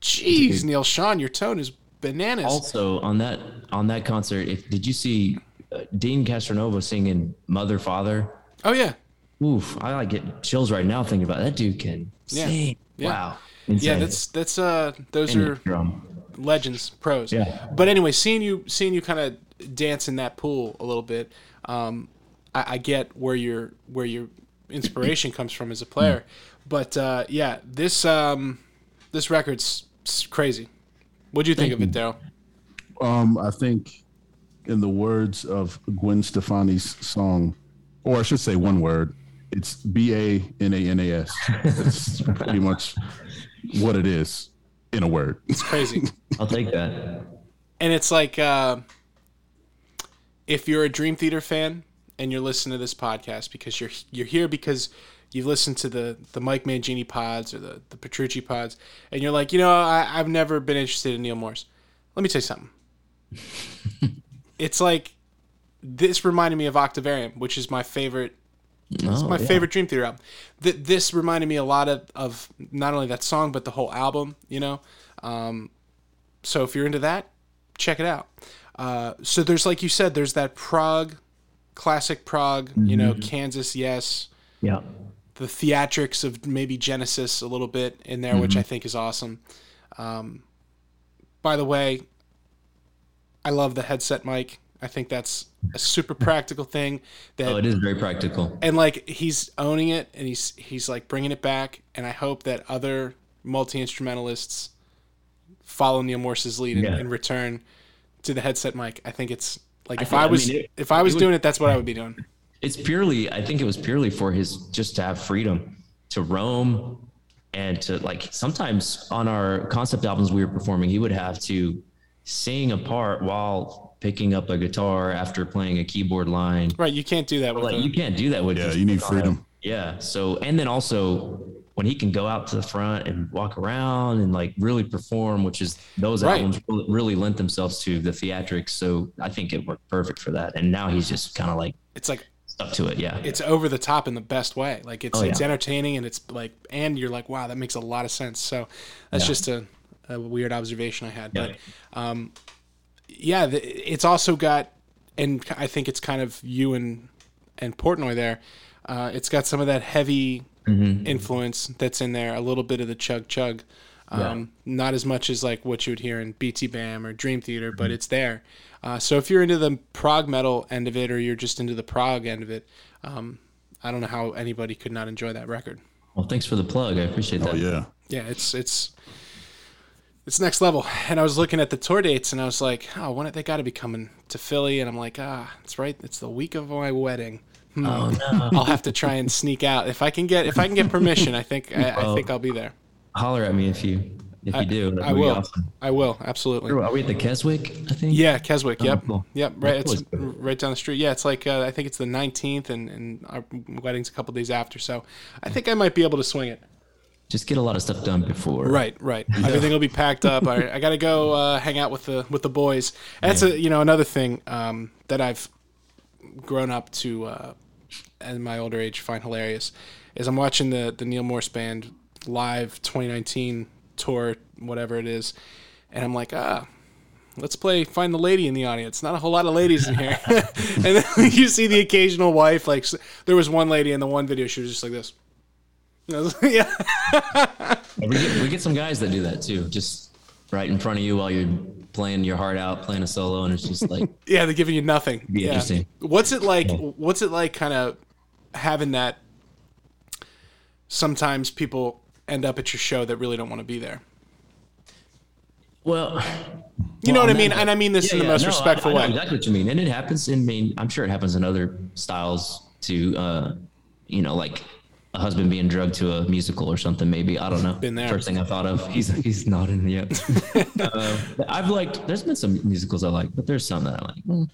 "Jeez, Neal Schon, your tone is bananas." also on that on that concert, if did you see uh, Deen Castronovo singing "Mother Father"? oh yeah, Oof, I like get chills right now thinking about it. that. Dude can Yeah. sing. Yeah. Wow. yeah. That's that's uh, those And are drum. legends, pros. Yeah. But anyway, seeing you seeing you kind of dance in that pool a little bit, um, I, I get where your where your inspiration comes from as a player. But uh, yeah, this um, this record's s- crazy. What do you think of it, Daryl? Um, I think, in the words of Gwen Stefani's song, or I should say one word, it's B A N A N A S. That's pretty much what it is in a word. It's crazy. I'll take that. and it's like uh, if you're a Dream Theater fan and you're listening to this podcast because you're you're here because you've listened to the the Mike Mangini pods or the the Petrucci pods, and you're like, you know, I, I've never been interested in Neal Morse. Let me tell you something. it's like this reminded me of Octavarium, which is my favorite Oh, my yeah. favorite Dream Theater album. Th- this reminded me a lot of, of not only that song but the whole album. You know, um, so if you're into that, check it out. Uh, so there's like you said, there's that prog, classic prog. You know, Mm-hmm. Kansas, yes. Yeah. The theatrics of maybe Genesis a little bit in there, which I think is awesome. Um, by the way, I love the headset mic. I think that's a super practical thing that Oh, it is very practical. and like he's owning it and he's he's like bringing it back and i hope that other multi-instrumentalists follow neal morse's lead and, Yeah. and return to the headset mic i think it's like if think- i I was mean, it- if i was would- doing it that's what i would be doing It's purely, I think it was purely for his just to have freedom to roam and to like sometimes on our concept albums we were performing, he would have to sing a part while picking up a guitar after playing a keyboard line. right you can't do that with Like a- you can't do that with Yeah, you need guitar. freedom. Yeah. So and then also when he can go out to the front and walk around and like really perform, which is those Right. albums really, really lent themselves to the theatrics. So I think it worked perfect for that. And now he's just kind of like it's like stuck to it. Yeah. it's over the top in the best way like it's Oh, yeah. it's entertaining and it's like and you're like wow that makes a lot of sense so that's Yeah. just a, a weird observation i had Yeah. but um yeah the, it's also got and i think it's kind of you and and portnoy there uh it's got some of that heavy Mm-hmm. influence that's in there a little bit of the chug chug um, not as much as like what you would hear in BTBAM or Dream Theater, Mm-hmm. but it's there. Uh, so if you're into the prog metal end of it, or you're just into the prog end of it, um, I don't know how anybody could not enjoy that record. Well, thanks for the plug. I appreciate that. Oh yeah. Yeah, it's it's it's next level. And I was looking at the tour dates, and I was like, oh, when they got to be coming to Philly? And I'm like, ah, it's right. It's the week of my wedding. Hmm. Oh no. I'll have to try and sneak out if I can get if I can get permission. I think I, I think I'll be there. Holler at me if you if you do. That I be will. awesome. I will absolutely. Are we at the Keswick? I think. Yeah, Keswick. Yep, cool. yep. Right, it's cool. right down the street. Yeah, it's like uh, I think it's the 19th, and and our wedding's a couple days after. So I think I might be able to swing it. Just get a lot of stuff done before. Right, right. Everything will be packed up. I, I got to go uh, hang out with the with the boys. That's a you know another thing um, that I've grown up to uh, in my older age find hilarious is I'm watching the the Neal Morse band live 2019 tour whatever it is, and I'm like ah. Let's play Find the Lady in the audience. Not a whole lot of ladies in here. and then you see the occasional wife. Like, there was one lady in the one video, she was just like this. Was yeah. We get, we get some guys that do that too. Just right in front of you while you're playing your heart out, playing a solo, and it's just like Yeah, they're giving you nothing. Be yeah. interesting. What's it like? What's it like, kind of having that? Sometimes people end up at your show that really don't want to be there. well. You know well, what I mean? And I mean this Yeah, in the yeah, most no, respectful I, know way. Exactly what you mean, and it happens. in. I mean, I'm sure it happens in other styles too. Uh, you know, like a husband being drugged to a musical or something. Maybe I don't know. Been there. First thing I thought of. He's he's nodding. Yep. uh, I've liked. There's been some musicals I like, but there's some that I like. Mm.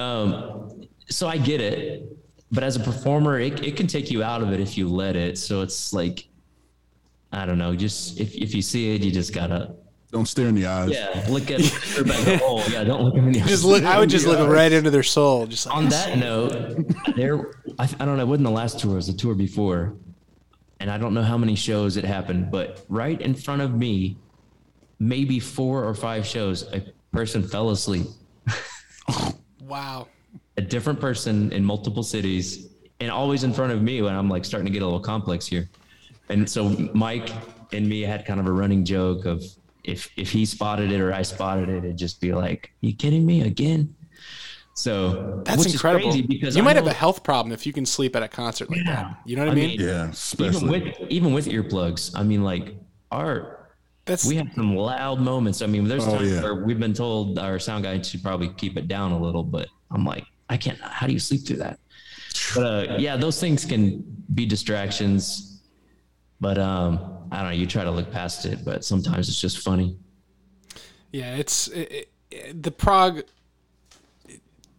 Um, so I get it, but as a performer, it, it can take you out of it if you let it. So it's like, I don't know. Just if if you see it, you just gotta Don't stare in the eyes. yeah, look at everybody. go, Oh, yeah, don't look at me. Just look. I would just look right into their soul. Just like, On that note, there, I, I don't know, it wasn't the last tour, it was the tour before. And I don't know how many shows it happened, but right in front of me, maybe four or five shows, a person fell asleep. wow. A different person in multiple cities, and always in front of me when I'm like starting to get a little complex here. And so Mike and me had kind of a running joke of if if he spotted it or I spotted it, it'd just be like, "You kidding me again?" So That's which is incredible. crazy because you I might know- have a health problem if you can sleep at a concert like that. You know what I, I mean? mean, Yeah, even with even with earplugs. I mean, like our That's we have some loud moments. I mean, there's Oh, times yeah. where we've been told our sound guy should probably keep it down a little, but I'm like, I can't. How do you sleep through that? But uh, yeah, those things can be distractions. But um, I don't know. You try to look past it, but sometimes it's just funny. Yeah, it's it, it, the prog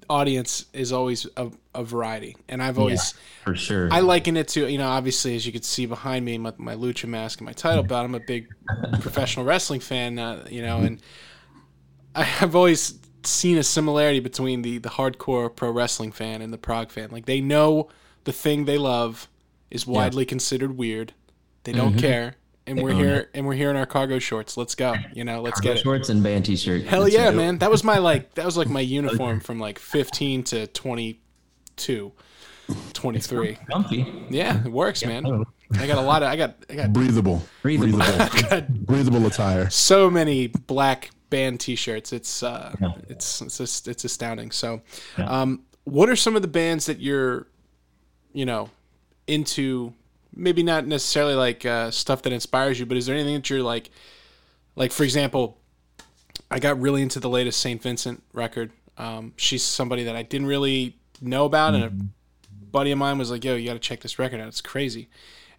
audience is always a, a variety, and I've always For sure. I liken it to you know obviously as you can see behind me my, my lucha mask and my title belt. I'm a big professional wrestling fan, uh, you know, and I have always seen a similarity between the the hardcore pro wrestling fan and the prog fan. Like they know the thing they love is widely considered weird. They don't care. And we're own here, and we're here in our cargo shorts. Let's go, you know. Let's get it. Shorts and band t-shirt. Hell That's yeah, man! That was my like that was like my uniform from like 15 to 22. 23. Comfy. Yeah, it works, man. I got a lot of I got I got Breathable. Breathable. Breathable. Breathable attire. so many black band t-shirts. It's uh Yeah. it's it's just, it's astounding. So Yeah. um what are some of the bands that you're you know into maybe not necessarily like uh stuff that inspires you, but is there anything that you're like like for example, I got really into the latest St. Vincent record. Um she's somebody that I didn't really know about and a buddy of mine was like, "Yo, you got to check this record out. It's crazy."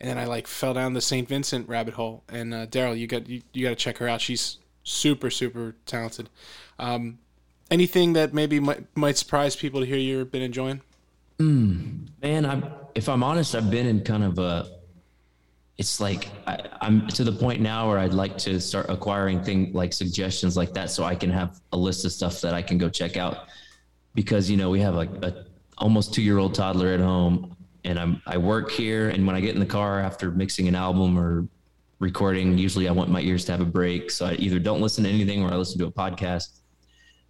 And then I like fell down the St. Vincent rabbit hole. And uh, Daryl, you got you, you got to check her out. She's super super talented. Um, anything that maybe might might surprise people to hear you've been enjoying? Man, I'm if I'm honest, I've been in kind of a it's like I, I'm to the point now where I'd like to start acquiring things like suggestions like that so I can have a list of stuff that I can go check out. Because you know we have like a almost two year old toddler at home and I'm I work here and when I get in the car after mixing an album or recording usually I want my ears to have a break. So I either don't listen to anything or I listen to a podcast.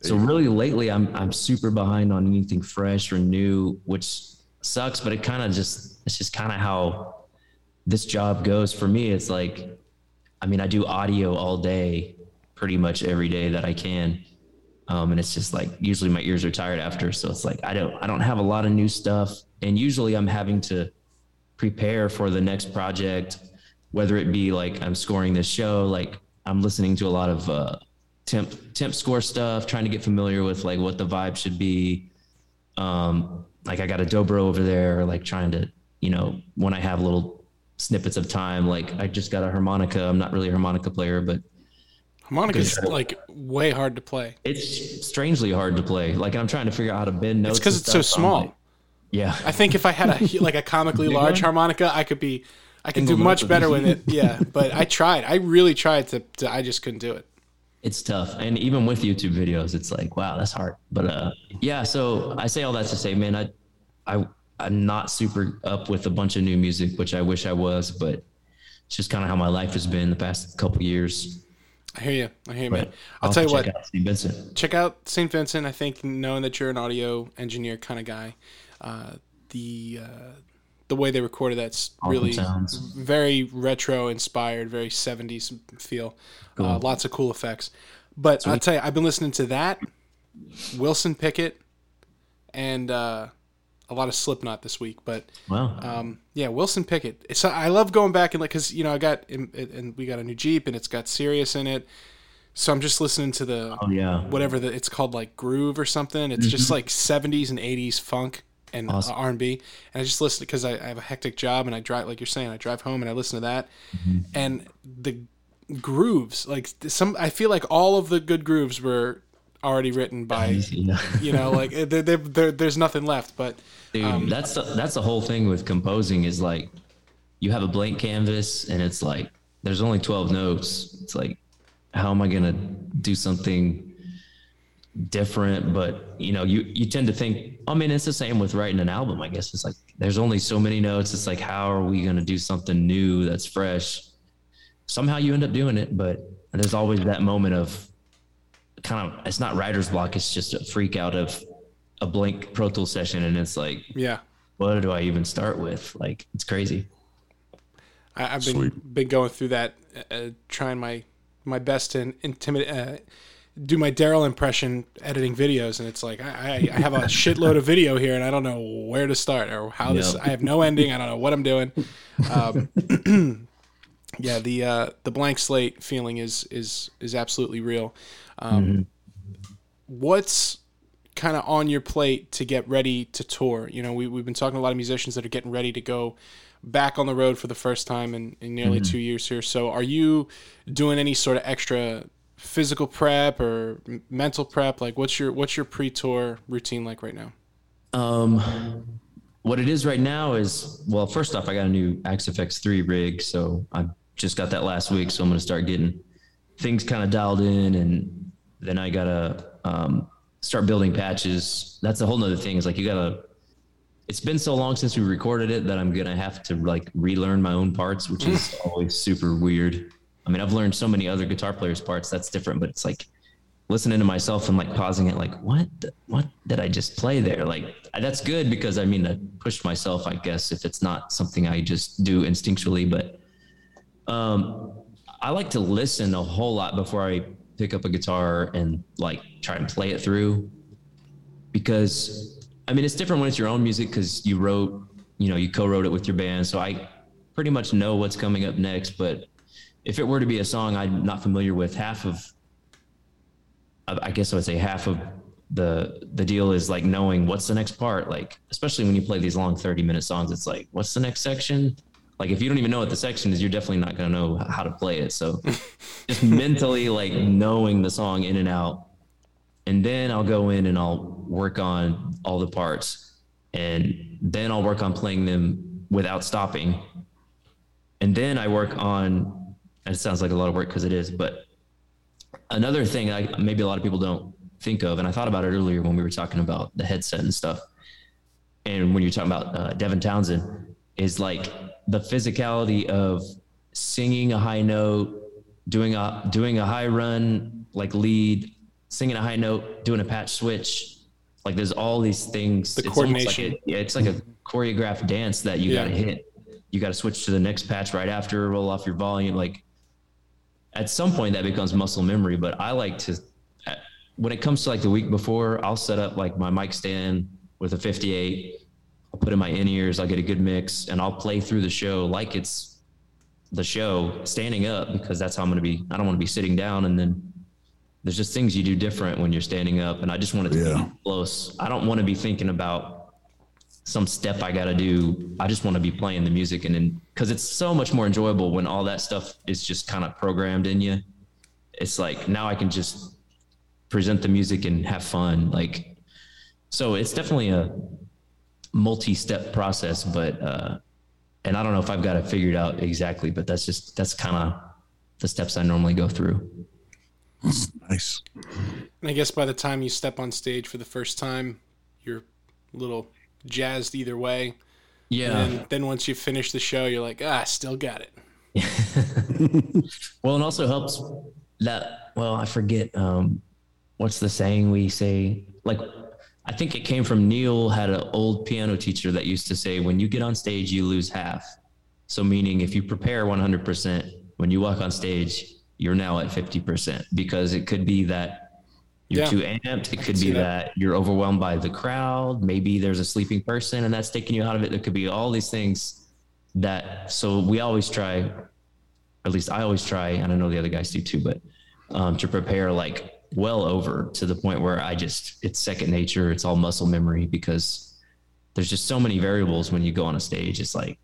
So really lately I'm I'm super behind on anything fresh or new, which sucks, but it kind of just it's just kind of how this job goes for me. It's like I mean, I do audio all day pretty much every day that I can. Um, and it's just like usually my ears are tired after, so it's like I don't I don't have a lot of new stuff and usually I'm having to prepare for the next project whether it be like I'm scoring this show, like I'm listening to a lot of uh, temp temp score stuff, trying to get familiar with like what the vibe should be. Um, like I got a dobro over there, like trying to, you know, when I have little snippets of time, like I just got a harmonica. I'm not really a harmonica player, but Harmonica's like way hard to play. it's strangely hard to play. Like I'm trying to figure out how to bend notes. It's because it's so small. like- yeah. I think if I had a like a comically large harmonica, I could be I could do much better with it. Yeah, but I tried. I really tried to, to I just couldn't do it. It's tough and even with youtube videos it's like wow that's hard but uh yeah so i say all that to say man i i i'm not super up with a bunch of new music which i wish i was but it's just kind of how my life has been the past couple years I hear you. I hear you, man. but I'll tell you check what. out St. Vincent. check out St. Vincent. I think knowing that you're an audio engineer kind of guy, uh, the uh, the way they recorded that's really very retro inspired, very 70s feel. Uh, lots of cool effects. But I'll tell you, I've been listening to that, Wilson Pickett, and uh, a lot of Slipknot this week. But wow um, yeah, Wilson Pickett. So I love going back and like because you know I got and we got a new Jeep and it's got Sirius in it, so I'm just listening to the oh yeah whatever the it's called like groove or something. It's just like 70s and 80s funk and uh, Awesome. R&B. And I just listen because I, I have a hectic job and I drive like you're saying I drive home and I listen to that and the grooves like some I feel like all of the good grooves were already written by Yeah. you know like there there there- there's nothing left but Dude, Um, that's the, that's the whole thing with composing is like you have a blank canvas and it's like there's only 12 notes. It's like how am I going to do something different but you know you you tend to think I mean it's the same with writing an album I guess it's like there's only so many notes it's like how are we going to do something new that's fresh somehow you end up doing it but there's always that moment of kind of it's not writer's block it's just a freak out of a blank pro tool session and it's like yeah what do I even start with? Like, it's crazy. I, I've been Sweet. been going through that, uh, trying my my best to intimidate, uh, do my Daryl impression editing videos, and it's like I, I, I have a shitload of video here, and I don't know where to start or how this. Yep. I have no ending. I don't know what I'm doing. Um, yeah, the uh, the blank slate feeling is is is absolutely real. Um, What's kind of on your plate to get ready to tour? You know, we, we've been talking to a lot of musicians that are getting ready to go back on the road for the first time in, in nearly two years here. So, are you doing any sort of extra physical prep or mental prep? Like, what's your what's your pre-tour routine like right now? Um, what it is right now is, well, first off, I got a new Axe-Fx 3 rig. So I just got that last week. So I'm going to start getting things kind of dialed in. And then I got to um, start building patches. That's a whole nother thing is like, you got to, it's been so long since we recorded it that I'm going to have to like relearn my own parts, which is always super weird. I mean, I've learned so many other guitar players' parts. That's different, but it's like listening to myself and like pausing it, like, what, what did I just play there? Like, that's good because I mean, I pushed myself, I guess, if it's not something I just do instinctually. But um, I like to listen a whole lot before I pick up a guitar and like try and play it through because I mean, it's different when it's your own music because you wrote, you know, you co wrote it with your band. So I pretty much know what's coming up next. But if it were to be a song I'm not familiar with, half of, I guess I would say half of the the deal is like knowing what's the next part. Like especially when you play these long thirty minute songs, it's like what's the next section. Like if you don't even know what the section is, you're definitely not gonna know how to play it. So just mentally like knowing the song in and out, and then I'll go in and I'll work on all the parts, and then I'll work on playing them without stopping, and then I work on. And it sounds like a lot of work because it is, but another thing I, maybe a lot of people don't think of, and I thought about it earlier when we were talking about the headset and stuff, and when you're talking about uh, Devin Townsend, is like the physicality of singing a high note, doing a doing a high run like lead, singing a high note, doing a patch switch. Like there's all these things. The it's coordination. Like a, yeah, it's like a choreographed dance that you Yeah. got to hit. You got to switch to the next patch right after, roll off your volume. Like at some point that becomes muscle memory. But I like to, when it comes to like the week before, I'll set up like my mic stand with a 58. I'll put in my in ears. I'll get a good mix, and I'll play through the show like it's the show, standing up because that's how I'm going to be. I don't want to be sitting down, and then there's just things you do different when you're standing up, and I just want it to Yeah. be close. I don't want to be thinking about some step I got to do. I just want to be playing the music, and then because it's so much more enjoyable when all that stuff is just kind of programmed in you. It's like now I can just present the music and have fun. Like, so it's definitely a multi-step process, but uh, and I don't know if I've got it figured out exactly, but that's just that's kind of the steps I normally go through. Nice. And I guess by the time you step on stage for the first time, you're a little jazzed either way. Yeah. And then once you finish the show, you're like, ah, still got it. Well, it also helps that, well, I forget, um, what's the saying we say? Like, I think it came from Neal had an old piano teacher that used to say, when you get on stage, you lose half. So meaning if you prepare 100%, when you walk on stage, you're now at 50% because it could be that you're Yeah. too amped. It could be that. that you're overwhelmed by the crowd. Maybe there's a sleeping person and that's taking you out of it. There could be all these things that, so we always try, or at least I always try, and I know the other guys do too, but um, to prepare like well over to the point where I just, it's second nature. It's all muscle memory because there's just so many variables when you go on a stage. It's like,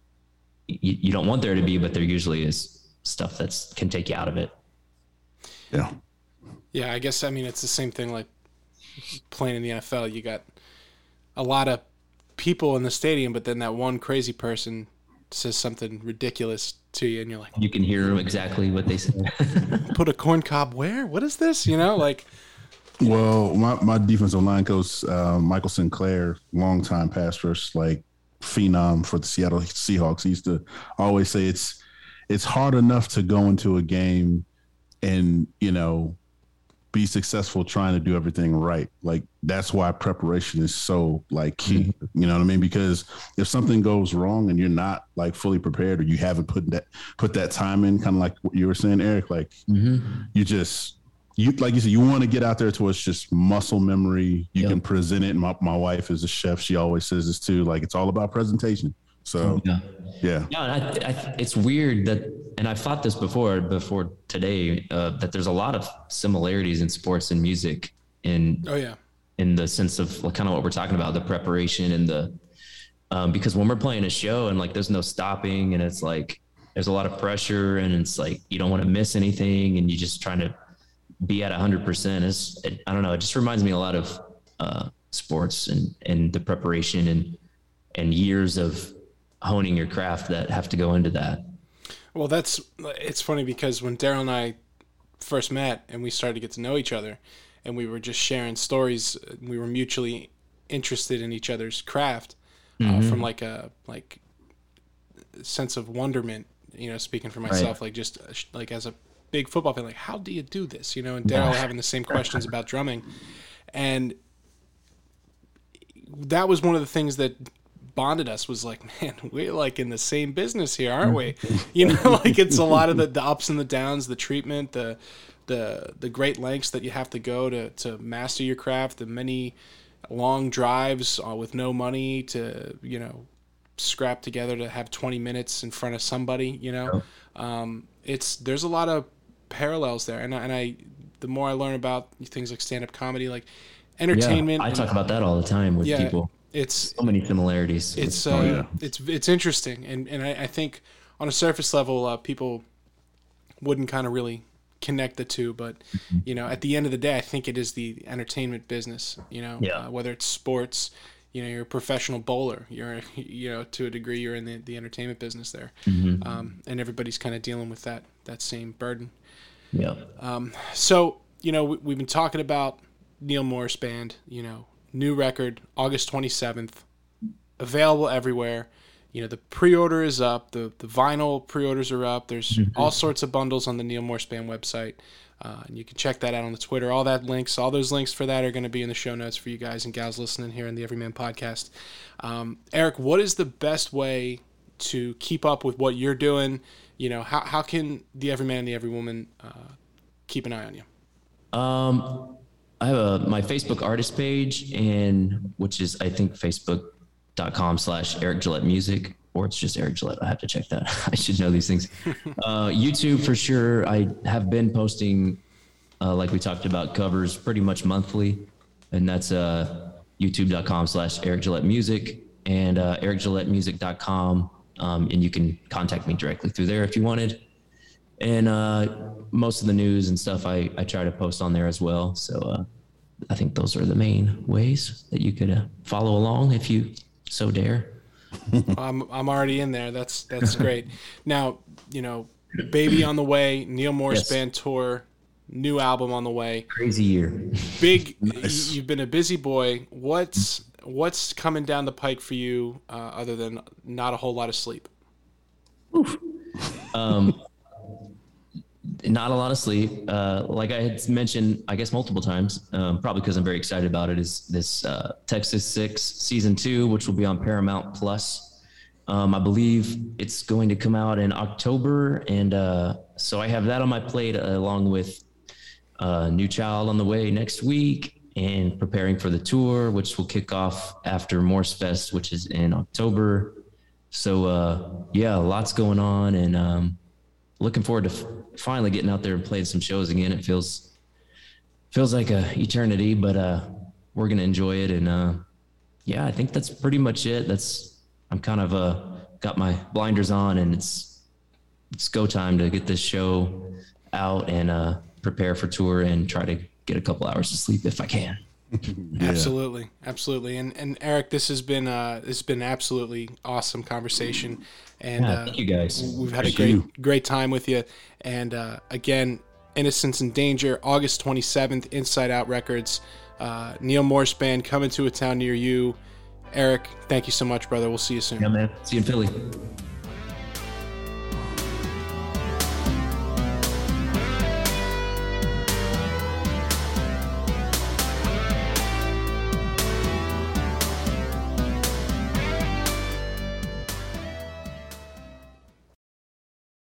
you, you don't want there to be, but there usually is stuff that's can take you out of it. Yeah. Yeah, I guess I mean it's the same thing like playing in the NFL. You got a lot of people in the stadium, but then that one crazy person says something ridiculous to you, and you're like, You can hear exactly what they say. "Put a corn cob where? What is this?" You know, like Well, my, my defensive line coach, uh, Michael Sinclair, longtime pass rush, like phenom for the Seattle Seahawks, he used to always say it's it's hard enough to go into a game and you know be successful trying to do everything right. Like that's why preparation is so like key. Mm-hmm. You know what I mean? Because if something goes wrong and you're not like fully prepared or you haven't put that put that time in, kind of like what you were saying, Eric, like mm-hmm. you just you like you said, you want to get out there to it's just muscle memory. You Yep. can present it. My my wife is a chef. She always says this too. Like it's all about presentation. So yeah. yeah, Yeah, and I, I, it's weird that, and I've thought this before, before today, uh, that there's a lot of similarities in sports and music in oh yeah, in the sense of like kind of what we're talking about, the preparation and the um, because when we're playing a show and like there's no stopping and it's like there's a lot of pressure and it's like you don't want to miss anything and you're just trying to be at 100% is it, I don't know it just reminds me a lot of uh, sports and and the preparation and and years of honing your craft that have to go into that Well, that's it's funny because when Daryl and I first met and we started to get to know each other, and we were just sharing stories, we were mutually interested in each other's craft uh, from like a like sense of wonderment. You know, speaking for myself, like just uh, like as a big football fan, like how do you do this? You know, and Daryl having the same questions about drumming, and that was one of the things that bonded us was like, man, we're like in the same business here, aren't we? You know, like it's a lot of the, the ups and the downs, the treatment, the the the great lengths that you have to go to to master your craft, the many long drives uh, with no money to you know scrap together to have 20 minutes in front of somebody you know um, it's there's a lot of parallels there and, I- and i the more i learn about things like stand-up comedy like entertainment Yeah, I talk about that all the time with yeah, people. It's So many similarities. it's uh, it's it's interesting and and I, I think on a surface level uh, people wouldn't kind of really connect the two but Mm-hmm. you know at the end of the day i think it is the entertainment business you know Yeah. uh, whether it's sports you know you're a professional bowler you're you know to a degree you're in the, the entertainment business there Mm-hmm. um, and everybody's kind of dealing with that that same burden yeah. Um, so you know we, we've been talking about Neal Morse band you know new record august 27th available everywhere. You know the pre-order is up the the vinyl pre-orders are up. There's all sorts of bundles on the Neal Morse band website uh, and you can check that out on the twitter. All that links all those links for that are going to be in the show notes for you guys and gals listening here in the everyman podcast. Um, eric what is the best way to keep up with what you're doing? You know how, how can the everyman and the everywoman uh, keep an eye on you? Um, I have a my Facebook artist page, and which is I think facebook.com slash Eric Gillette Music, or it's just Eric Gillette. I have to check that. I should know these things. uh, YouTube for sure. I have been posting, uh, like we talked about, covers pretty much monthly, and that's uh, youtube.com slash Eric Gillette Music and uh, ericgillettemusic.com. Um, and you can contact me directly through there if you wanted and uh, most of the news and stuff I, I try to post on there as well. So uh, I think those are the main ways that you could uh, follow along if you so dare. I'm I'm already in there. That's that's great. now, you know, baby on the way, Neal Morse Yes. band tour, new album on the way. Crazy year. Big. You've been a busy boy. What's what's coming down the pike for you, uh, other than not a whole lot of sleep? Not a lot of sleep. Uh, like I had mentioned, I guess multiple times, um, probably because I'm very excited about it, is this uh, Texas Six season two, which will be on Paramount Plus. Um, I believe it's going to come out in October, and uh, so I have that on my plate along with uh, New Child on the way next week, and preparing for the tour, which will kick off after Morsefest, which is in October. So uh, yeah, lots going on, and um, looking forward to f- finally getting out there and playing some shows again. It feels feels like a eternity, but uh, we're gonna enjoy it. And uh, yeah, I think that's pretty much it. That's I'm kind of uh, got my blinders on, and it's it's go time to get this show out and uh, prepare for tour and try to get a couple hours of sleep if I can. Absolutely, absolutely. And and Eric, this has been uh, this has been absolutely awesome conversation, and Yeah, uh, thank you guys. We've had a great you. great time with you, and uh, again, Innocence & Danger, August twenty seventh, Inside Out Records, uh, Neal Morse Band coming to a town near you. Eric, thank you so much, brother. We'll see you soon. Yeah, man. See you in Philly.